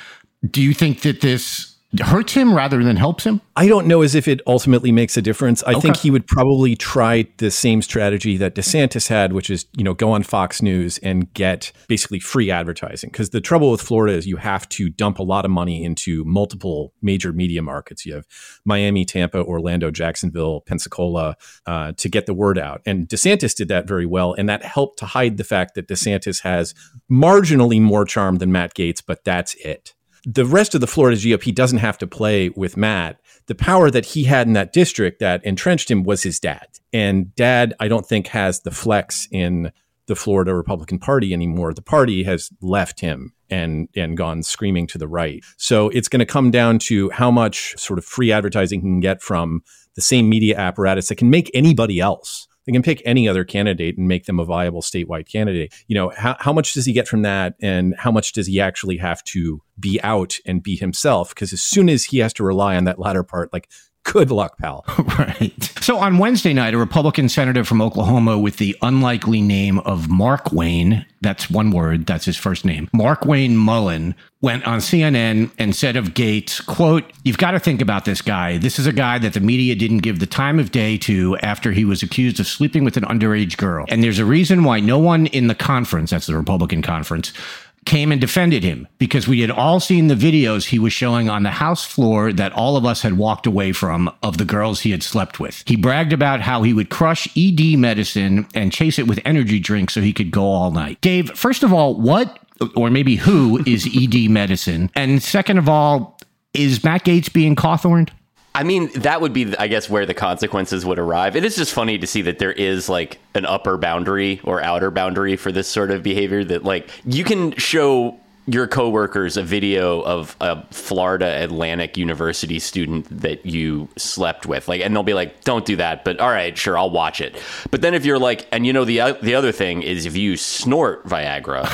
Do you think that this hurts him rather than helps him? I don't know as if it ultimately makes a difference. I okay. think he would probably try the same strategy that DeSantis had, which is, you know, go on Fox News and get basically free advertising. Because the trouble with Florida is you have to dump a lot of money into multiple major media markets. You have Miami, Tampa, Orlando, Jacksonville, Pensacola uh, to get the word out. And DeSantis did that very well. And that helped to hide the fact that DeSantis has marginally more charm than Matt Gaetz, but that's it the rest of the Florida GOP doesn't have to play with Matt. The power that he had in that district that entrenched him was his dad. And dad, I don't think, has the flex in the Florida Republican Party anymore. The party has left him and and gone screaming to the right. So it's going to come down to how much sort of free advertising he can get from the same media apparatus that can make anybody else they can pick any other candidate and make them a viable statewide candidate. You know, how, how much does he get from that? And how much does he actually have to be out and be himself? Because as soon as he has to rely on that latter part, like Good luck, pal. right. So on Wednesday night, a Republican senator from Oklahoma with the unlikely name of Mark Wayne, that's one word, that's his first name, Mark Wayne Mullen, went on CNN and said of Gaetz, quote, You've got to think about this guy. This is a guy that the media didn't give the time of day to after he was accused of sleeping with an underage girl. And there's a reason why no one in the conference, that's the Republican conference, came and defended him because we had all seen the videos he was showing on the house floor that all of us had walked away from of the girls he had slept with. He bragged about how he would crush ED medicine and chase it with energy drinks so he could go all night. Dave, first of all, what or maybe who is ED medicine? And second of all, is Matt Gaetz being Cawthorned? I mean, that would be, I guess, where the consequences would arrive. It is just funny to see that there is like an upper boundary or outer boundary for this sort of behavior that, like, you can show your coworkers a video of a Florida Atlantic University student that you slept with, like, and they'll be like, "Don't do that," but all right, sure, I'll watch it. But then if you're like, and you know the the other thing is if you snort Viagra,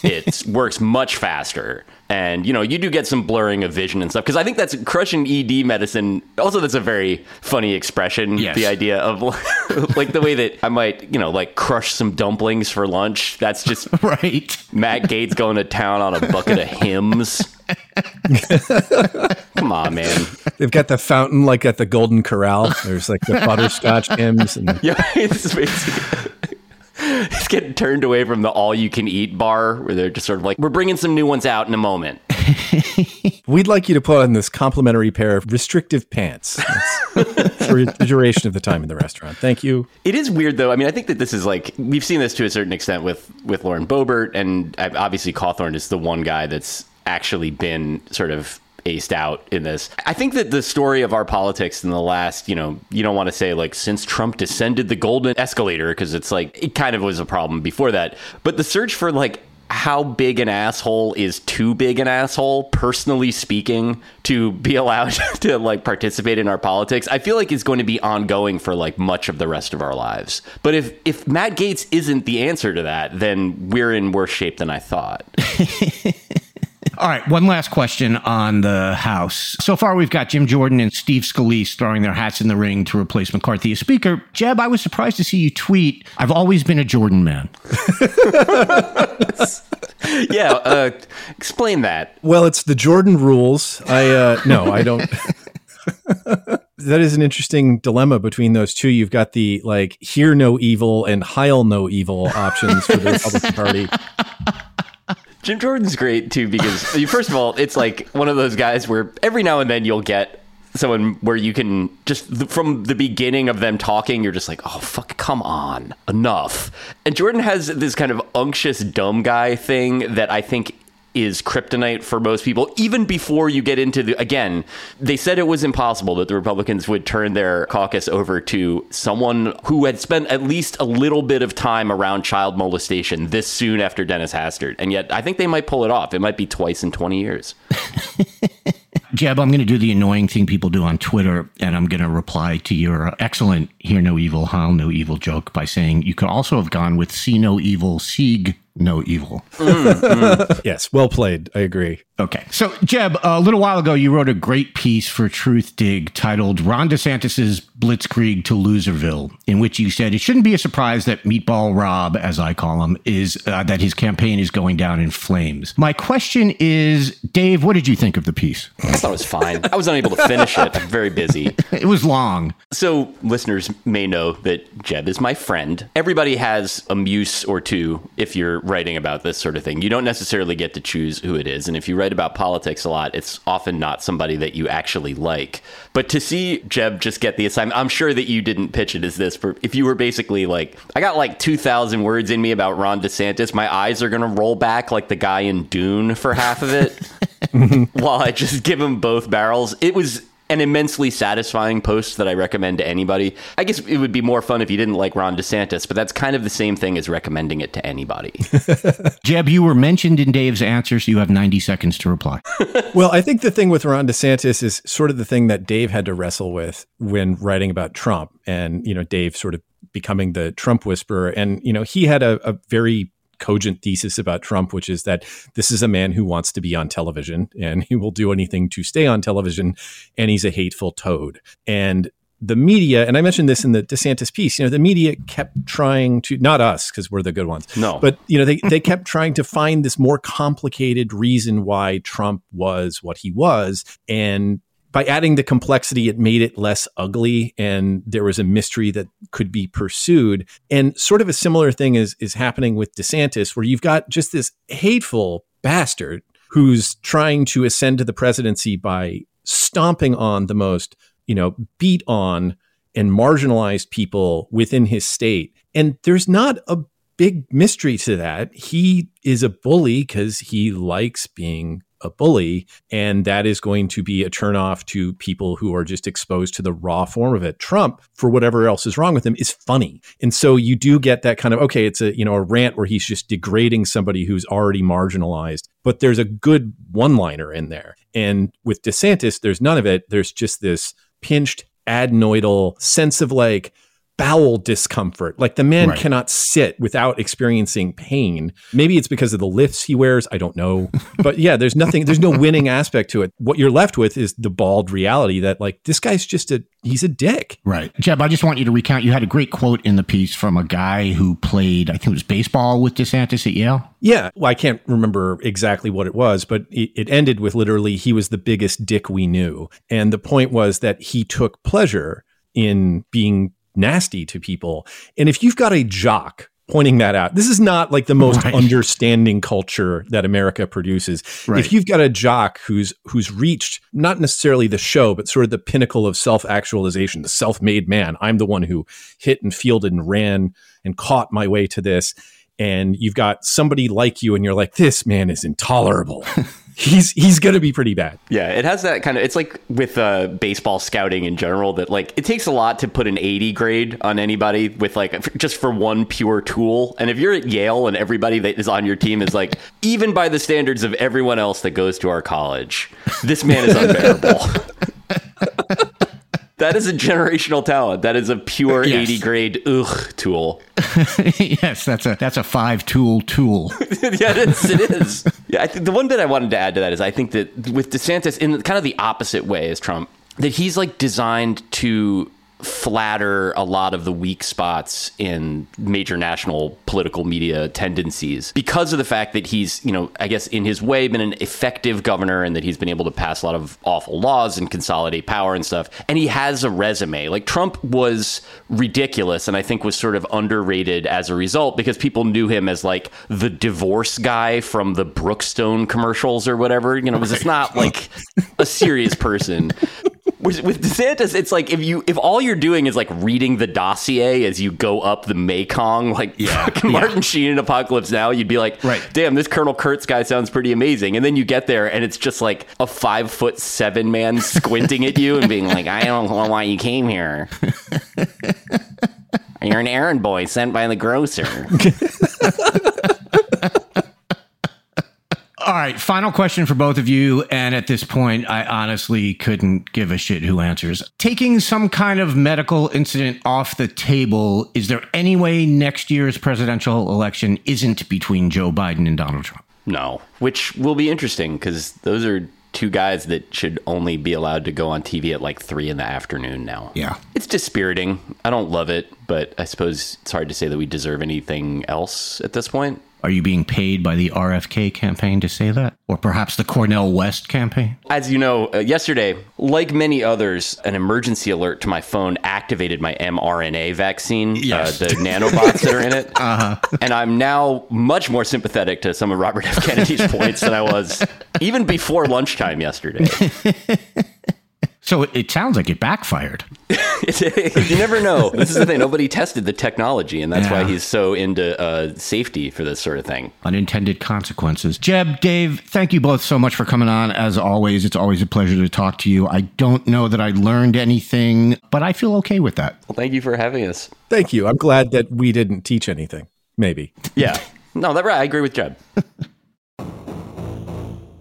it works much faster and you know you do get some blurring of vision and stuff because I think that's crushing ED medicine. Also, that's a very funny expression. Yes. The idea of like the way that I might you know like crush some dumplings for lunch. That's just right. Matt Gaetz going to town on a bucket of hims Come on, man. They've got the fountain like at the Golden Corral. There's like the butterscotch hims. and yeah, it's, it's it's getting turned away from the all you can eat bar where they're just sort of like, we're bringing some new ones out in a moment. We'd like you to put on this complimentary pair of restrictive pants for the duration of the time in the restaurant. Thank you. It is weird though. I mean, I think that this is like we've seen this to a certain extent with with Lauren Boebert, and uh, obviously Cawthorn is the one guy that's actually been sort of aced out in this. I think that the story of our politics in the last, you know, you don't want to say like since Trump descended the golden escalator because it's like it kind of was a problem before that. But the search for like how big an asshole is too big an asshole personally speaking to be allowed to like participate in our politics i feel like it's going to be ongoing for like much of the rest of our lives but if if matt gaetz isn't the answer to that then we're in worse shape than i thought All right, one last question on the House. So far, we've got Jim Jordan and Steve Scalise throwing their hats in the ring to replace McCarthy as Speaker. Jeb, I was surprised to see you tweet, I've always been a Jordan man. yeah, uh, explain that. Well, it's the Jordan rules. I, uh, no, I don't. that is an interesting dilemma between those two. You've got the like hear no evil and heil no evil options for the Republican Party. Jim Jordan's great too because first of all, it's like one of those guys where every now and then you'll get someone where you can just from the beginning of them talking, you're just like, oh fuck, come on, enough. And Jordan has this kind of unctuous dumb guy thing that I think is kryptonite for most people, even before you get into the. Again, they said it was impossible that the Republicans would turn their caucus over to someone who had spent at least a little bit of time around child molestation this soon after Dennis Hastert. And yet, I think they might pull it off. It might be twice in 20 years. Jeb, I'm going to do the annoying thing people do on Twitter, and I'm going to reply to your excellent "Hear No Evil, Heil No Evil" joke by saying you could also have gone with "See No Evil, Sieg no evil. Yes, well played. I agree. Okay. So, Jeb, a little while ago, you wrote a great piece for Truthdig titled Ron DeSantis's Blitzkrieg to Loserville, in which you said it shouldn't be a surprise that Meatball Rob, as I call him, is uh, that his campaign is going down in flames. My question is, Dave, what did you think of the piece? I thought it was fine. I was unable to finish it. I'm very busy. It was long. So, listeners may know that Jeb is my friend. Everybody has a muse or two if you're writing about this sort of thing. You don't necessarily get to choose who it is. And if you write about politics a lot, it's often not somebody that you actually like. But to see Jeb just get the assignment, I'm sure that you didn't pitch it as this. For if you were basically like, I got like 2,000 words in me about Ron DeSantis, my eyes are going to roll back like the guy in Dune for half of it while I just give him both barrels. It was an immensely satisfying post that I recommend to anybody. I guess it would be more fun if you didn't like Ron DeSantis, but that's kind of the same thing as recommending it to anybody. Jeb, you were mentioned in Dave's answers. You have 90 seconds to reply. Well, I think the thing with Ron DeSantis is sort of the thing that Dave had to wrestle with when writing about Trump, and you know, Dave sort of becoming the Trump whisperer, and you know, he had a, a very cogent thesis about Trump, which is that this is a man who wants to be on television and he will do anything to stay on television, and he's a hateful toad. And the media, and I mentioned this in the DeSantis piece, you know, the media kept trying to, not us, because we're the good ones. No. But, you know, they, they kept trying to find this more complicated reason why Trump was what he was. And by adding the complexity, it made it less ugly and there was a mystery that could be pursued. And sort of a similar thing is, is happening with DeSantis, where you've got just this hateful bastard who's trying to ascend to the presidency by stomping on the most, you know, beat on and marginalized people within his state. And there's not a big mystery to that. He is a bully because he likes being a bully, and that is going to be a turnoff to people who are just exposed to the raw form of it. Trump, for whatever else is wrong with him, is funny, and so you do get that kind of okay. It's a you know a rant where he's just degrading somebody who's already marginalized, but there's a good one-liner in there. And with DeSantis, there's none of it. There's just this pinched adenoidal sense of like bowel discomfort. Like the man Right. cannot sit without experiencing pain. Maybe it's because of the lifts he wears. I don't know. but yeah, there's nothing, there's no winning aspect to it. What you're left with is the bald reality that like this guy's just a, he's a dick. Right. Jeb, I just want you to recount. You had a great quote in the piece from a guy who played, I think it was baseball with DeSantis at Yale. Yeah. Well, I can't remember exactly what it was, but it, it ended with literally, he was the biggest dick we knew. And the point was that he took pleasure in being nasty to people. And if you've got a jock pointing that out, this is not like the most Right. understanding culture that America produces. Right. If you've got a jock who's who's reached not necessarily the show, but sort of the pinnacle of self-actualization, the self-made man. I'm the one who hit and fielded and ran and caught my way to this. And you've got somebody like you, and you're like, this man is intolerable. he's he's gonna be pretty bad. Yeah, it has that kind of. It's like with uh, baseball scouting in general that like it takes a lot to put an 80 grade on anybody with like f- just for one pure tool. And if you're at Yale and everybody that is on your team is like even by the standards of everyone else that goes to our college, this man is unbearable. that is a generational talent. That is a pure Yes. 80 grade ugh tool. yes, that's a that's a five tool tool. yeah, it is. It is. Yeah, I think the one bit I wanted to add to that is I think that with DeSantis, in kind of the opposite way as Trump, that he's like designed to flatter a lot of the weak spots in major national political media tendencies because of the fact that he's, you know, I guess in his way been an effective governor and that he's been able to pass a lot of awful laws and consolidate power and stuff. And he has a resume. Like Trump was ridiculous and I think was sort of underrated as a result because people knew him as like the divorce guy from the Brookstone commercials or whatever. You know, was it's not like a serious person. With, with DeSantis, it's like if you if all you're doing is like reading the dossier as you go up the Mekong, like Yeah. Martin Sheen in Apocalypse Now, you'd be like, Right. damn, this Colonel Kurtz guy sounds pretty amazing. And then you get there and it's just like a five foot seven man squinting at you and being like, I don't know why you came here. You're an errand boy sent by the grocer. All right, final question for both of you. And at this point, I honestly couldn't give a shit who answers. Taking some kind of medical incident off the table, is there any way next year's presidential election isn't between Joe Biden and Donald Trump? No, which will be interesting because those are two guys that should only be allowed to go on TV at like three in the afternoon now. Yeah. It's dispiriting. I don't love it, but I suppose it's hard to say that we deserve anything else at this point. Are you being paid by the RFK campaign to say that? Or perhaps the Cornel West campaign? As you know, uh, yesterday, like many others, an emergency alert to my phone activated my mRNA vaccine, Yes. uh, the nanobots that are in it. Uh-huh. And I'm now much more sympathetic to some of Robert F. Kennedy's points than I was even before lunchtime yesterday. So it, it sounds like it backfired. you never know. This is the thing. Nobody tested the technology, and that's why he's so into uh, safety for this sort of thing. Unintended consequences. Jeb, Dave, thank you both so much for coming on. As always, it's always a pleasure to talk to you. I don't know that I learned anything, but I feel okay with that. Well, thank you for having us. Thank you. I'm glad that we didn't teach anything. Maybe. Yeah. No, that right. I agree with Jeb.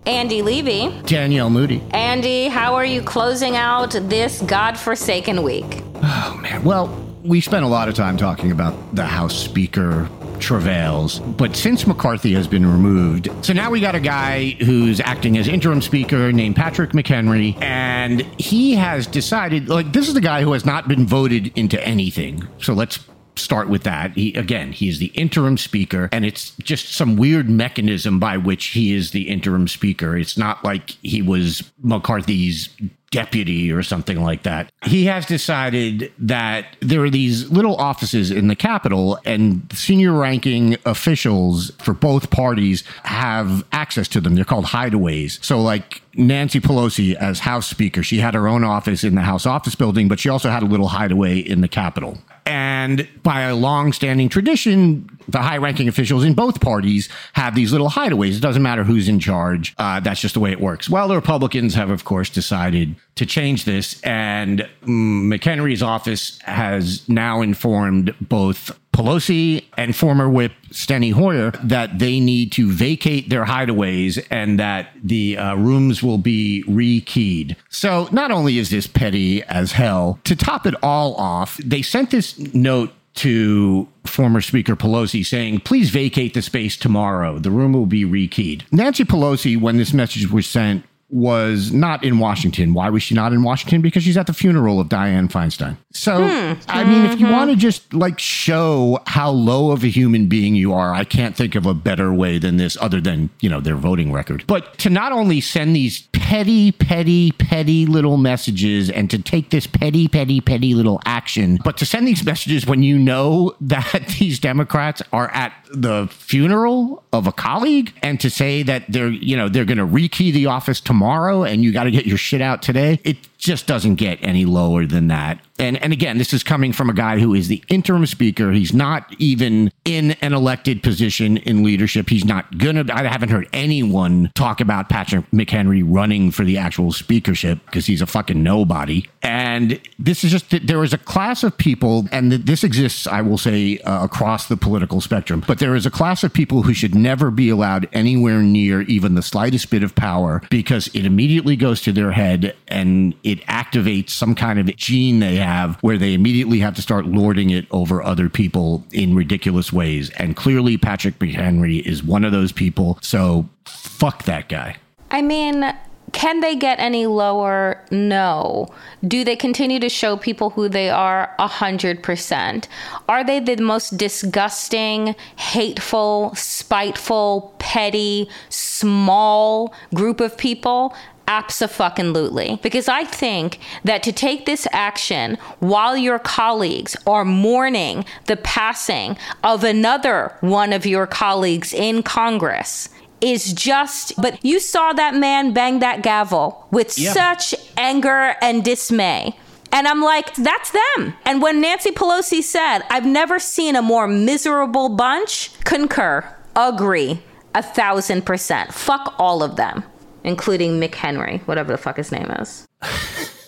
Andy Levy. Danielle Moody. Andy, how are you closing out this godforsaken week? Oh, man. Well, we spent a lot of time talking about the House Speaker travails, but since McCarthy has been removed, so now we got a guy who's acting as interim speaker named Patrick McHenry, and he has decided, like, this is the guy who has not been voted into anything. So let's start with that. He again, he is the interim speaker, and it's just some weird mechanism by which he is the interim speaker. It's not like he was McCarthy's deputy or something like that. He has decided that there are these little offices in the Capitol, and senior ranking officials for both parties have access to them. They're called hideaways. So, like, Nancy Pelosi, as House Speaker, she had her own office in the House office building, but she also had a little hideaway in the Capitol. And by a long-standing tradition, the high-ranking officials in both parties have these little hideaways. It doesn't matter who's in charge. Uh, that's just the way it works. Well, the Republicans have, of course, decided to change this, and mm, McHenry's office has now informed both Pelosi and former whip Steny Hoyer that they need to vacate their hideaways and that the uh, rooms will be rekeyed. So not only is this petty as hell, to top it all off, they sent this note to former Speaker Pelosi saying, please vacate the space tomorrow. The room will be rekeyed. Nancy Pelosi, when this message was sent, was not in Washington. Why was she not in Washington? Because she's at the funeral of Diane Feinstein. So, hmm. I mean, if you mm-hmm. want to just like show how low of a human being you are, I can't think of a better way than this other than, you know, their voting record. But to not only send these petty, petty, petty little messages and to take this petty, petty, petty little action, but to send these messages when you know that these Democrats are at the funeral of a colleague and to say that they're, you know, they're going to rekey the office tomorrow and you got to get your shit out today, it just doesn't get any lower than that. And and again, this is coming from a guy who is the interim speaker. He's not even in an elected position in leadership. He's not gonna. I haven't heard anyone talk about Patrick McHenry running for the actual speakership because he's a fucking nobody. And this is just there is a class of people, and this exists, I will say, uh, across the political spectrum. But there is a class of people who should never be allowed anywhere near even the slightest bit of power because it immediately goes to their head and it activates some kind of gene they have where they immediately have to start lording it over other people in ridiculous ways. And clearly, Patrick McHenry is one of those people. So fuck that guy. I mean, can they get any lower? No. Do they continue to show people who they are? A hundred percent. Are they the most disgusting, hateful, spiteful, petty, small group of people? Absolutely. Because I think that to take this action while your colleagues are mourning the passing of another one of your colleagues in Congress is just, but you saw that man bang that gavel with Yeah. such anger and dismay. And I'm like, that's them. And when Nancy Pelosi said, I've never seen a more miserable bunch, concur, agree, a thousand percent. Fuck all of them, including Mick Henry, whatever the fuck his name is.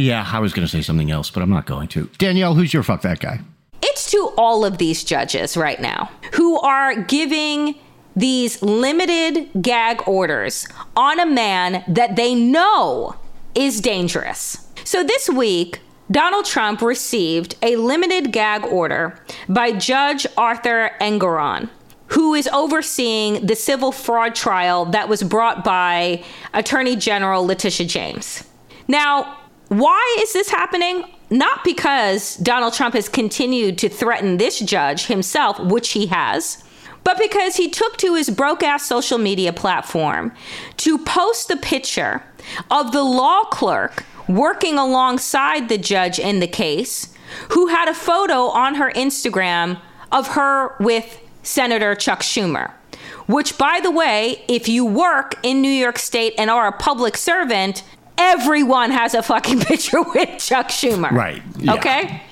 Yeah, I was going to say something else, but I'm not going to. Danielle, who's your fuck that guy? It's to all of these judges right now who are giving these limited gag orders on a man that they know is dangerous. So this week, Donald Trump received a limited gag order by Judge Arthur Engoron, who is overseeing the civil fraud trial that was brought by Attorney General Letitia James. Now, why is this happening? Not because Donald Trump has continued to threaten this judge himself, which he has, but because he took to his broke ass social media platform to post the picture of the law clerk working alongside the judge in the case, who had a photo on her Instagram of her with Senator Chuck Schumer. Which, by the way, if you work in New York State and are a public servant, everyone has a fucking picture with Chuck Schumer. Right. Yeah. Okay?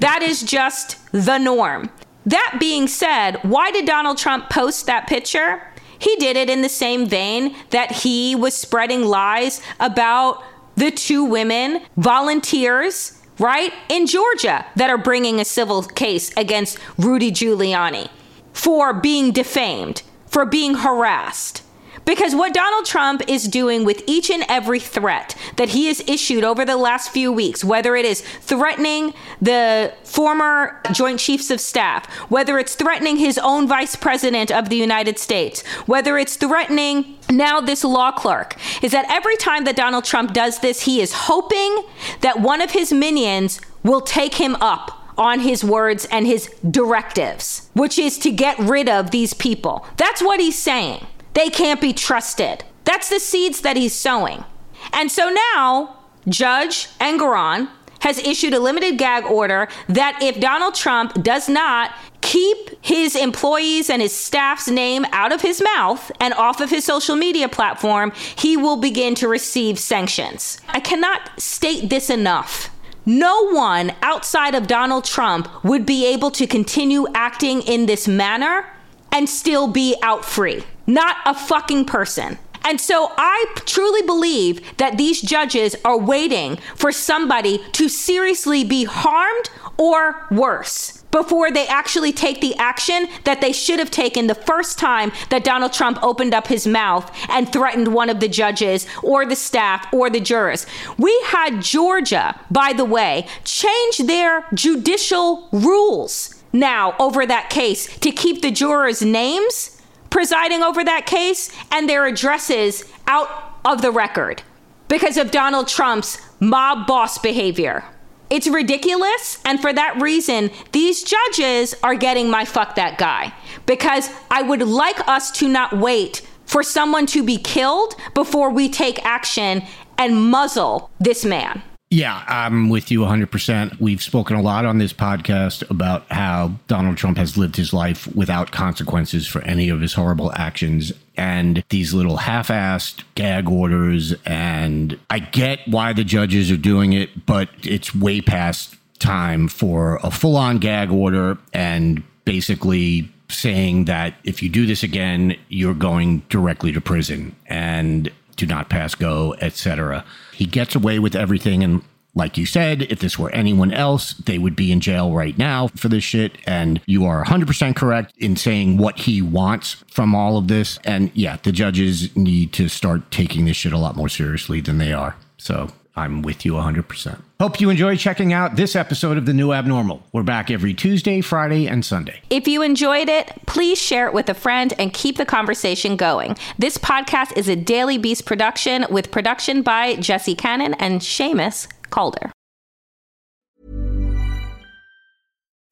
that is just the norm. That being said, why did Donald Trump post that picture? He did it in the same vein that he was spreading lies about the two women volunteers, right, in Georgia that are bringing a civil case against Rudy Giuliani for being defamed, for being harassed. Because what Donald Trump is doing with each and every threat that he has issued over the last few weeks, whether it is threatening the former Joint Chiefs of Staff, whether it's threatening his own Vice President of the United States, whether it's threatening now this law clerk, is that every time that Donald Trump does this, he is hoping that one of his minions will take him up on his words and his directives, which is to get rid of these people. That's what he's saying. They can't be trusted. That's the seeds that he's sowing. And so now, Judge Engoron has issued a limited gag order that if Donald Trump does not keep his employees and his staff's name out of his mouth and off of his social media platform, he will begin to receive sanctions. I cannot state this enough. No one outside of Donald Trump would be able to continue acting in this manner and still be out free. Not a fucking person. And so I truly believe that these judges are waiting for somebody to seriously be harmed or worse before they actually take the action that they should have taken the first time that Donald Trump opened up his mouth and threatened one of the judges or the staff or the jurors. We had Georgia, by the way, change their judicial rules now over that case to keep the jurors' names presiding over that case and their addresses out of the record because of Donald Trump's mob boss behavior. It's ridiculous. And for that reason, these judges are getting my fuck that guy because I would like us to not wait for someone to be killed before we take action and muzzle this man. Yeah, I'm with you 100%. We've spoken a lot on this podcast about how Donald Trump has lived his life without consequences for any of his horrible actions. And these little half assed gag orders. And I get why the judges are doing it, but it's way past time for a full on gag order and basically saying that if you do this again, you're going directly to prison. And do not pass go, etc. He gets away with everything and like you said, if this were anyone else, they would be in jail right now for this shit. And you are 100% correct in saying what he wants from all of this. And yeah, the judges need to start taking this shit a lot more seriously than they are. So I'm with you 100%. Hope you enjoy checking out this episode of The New Abnormal. We're back every Tuesday, Friday, and Sunday. If you enjoyed it, please share it with a friend and keep the conversation going. This podcast is a Daily Beast production with production by Jesse Cannon and Seamus Calder.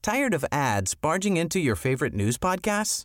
Tired of ads barging into your favorite news podcasts?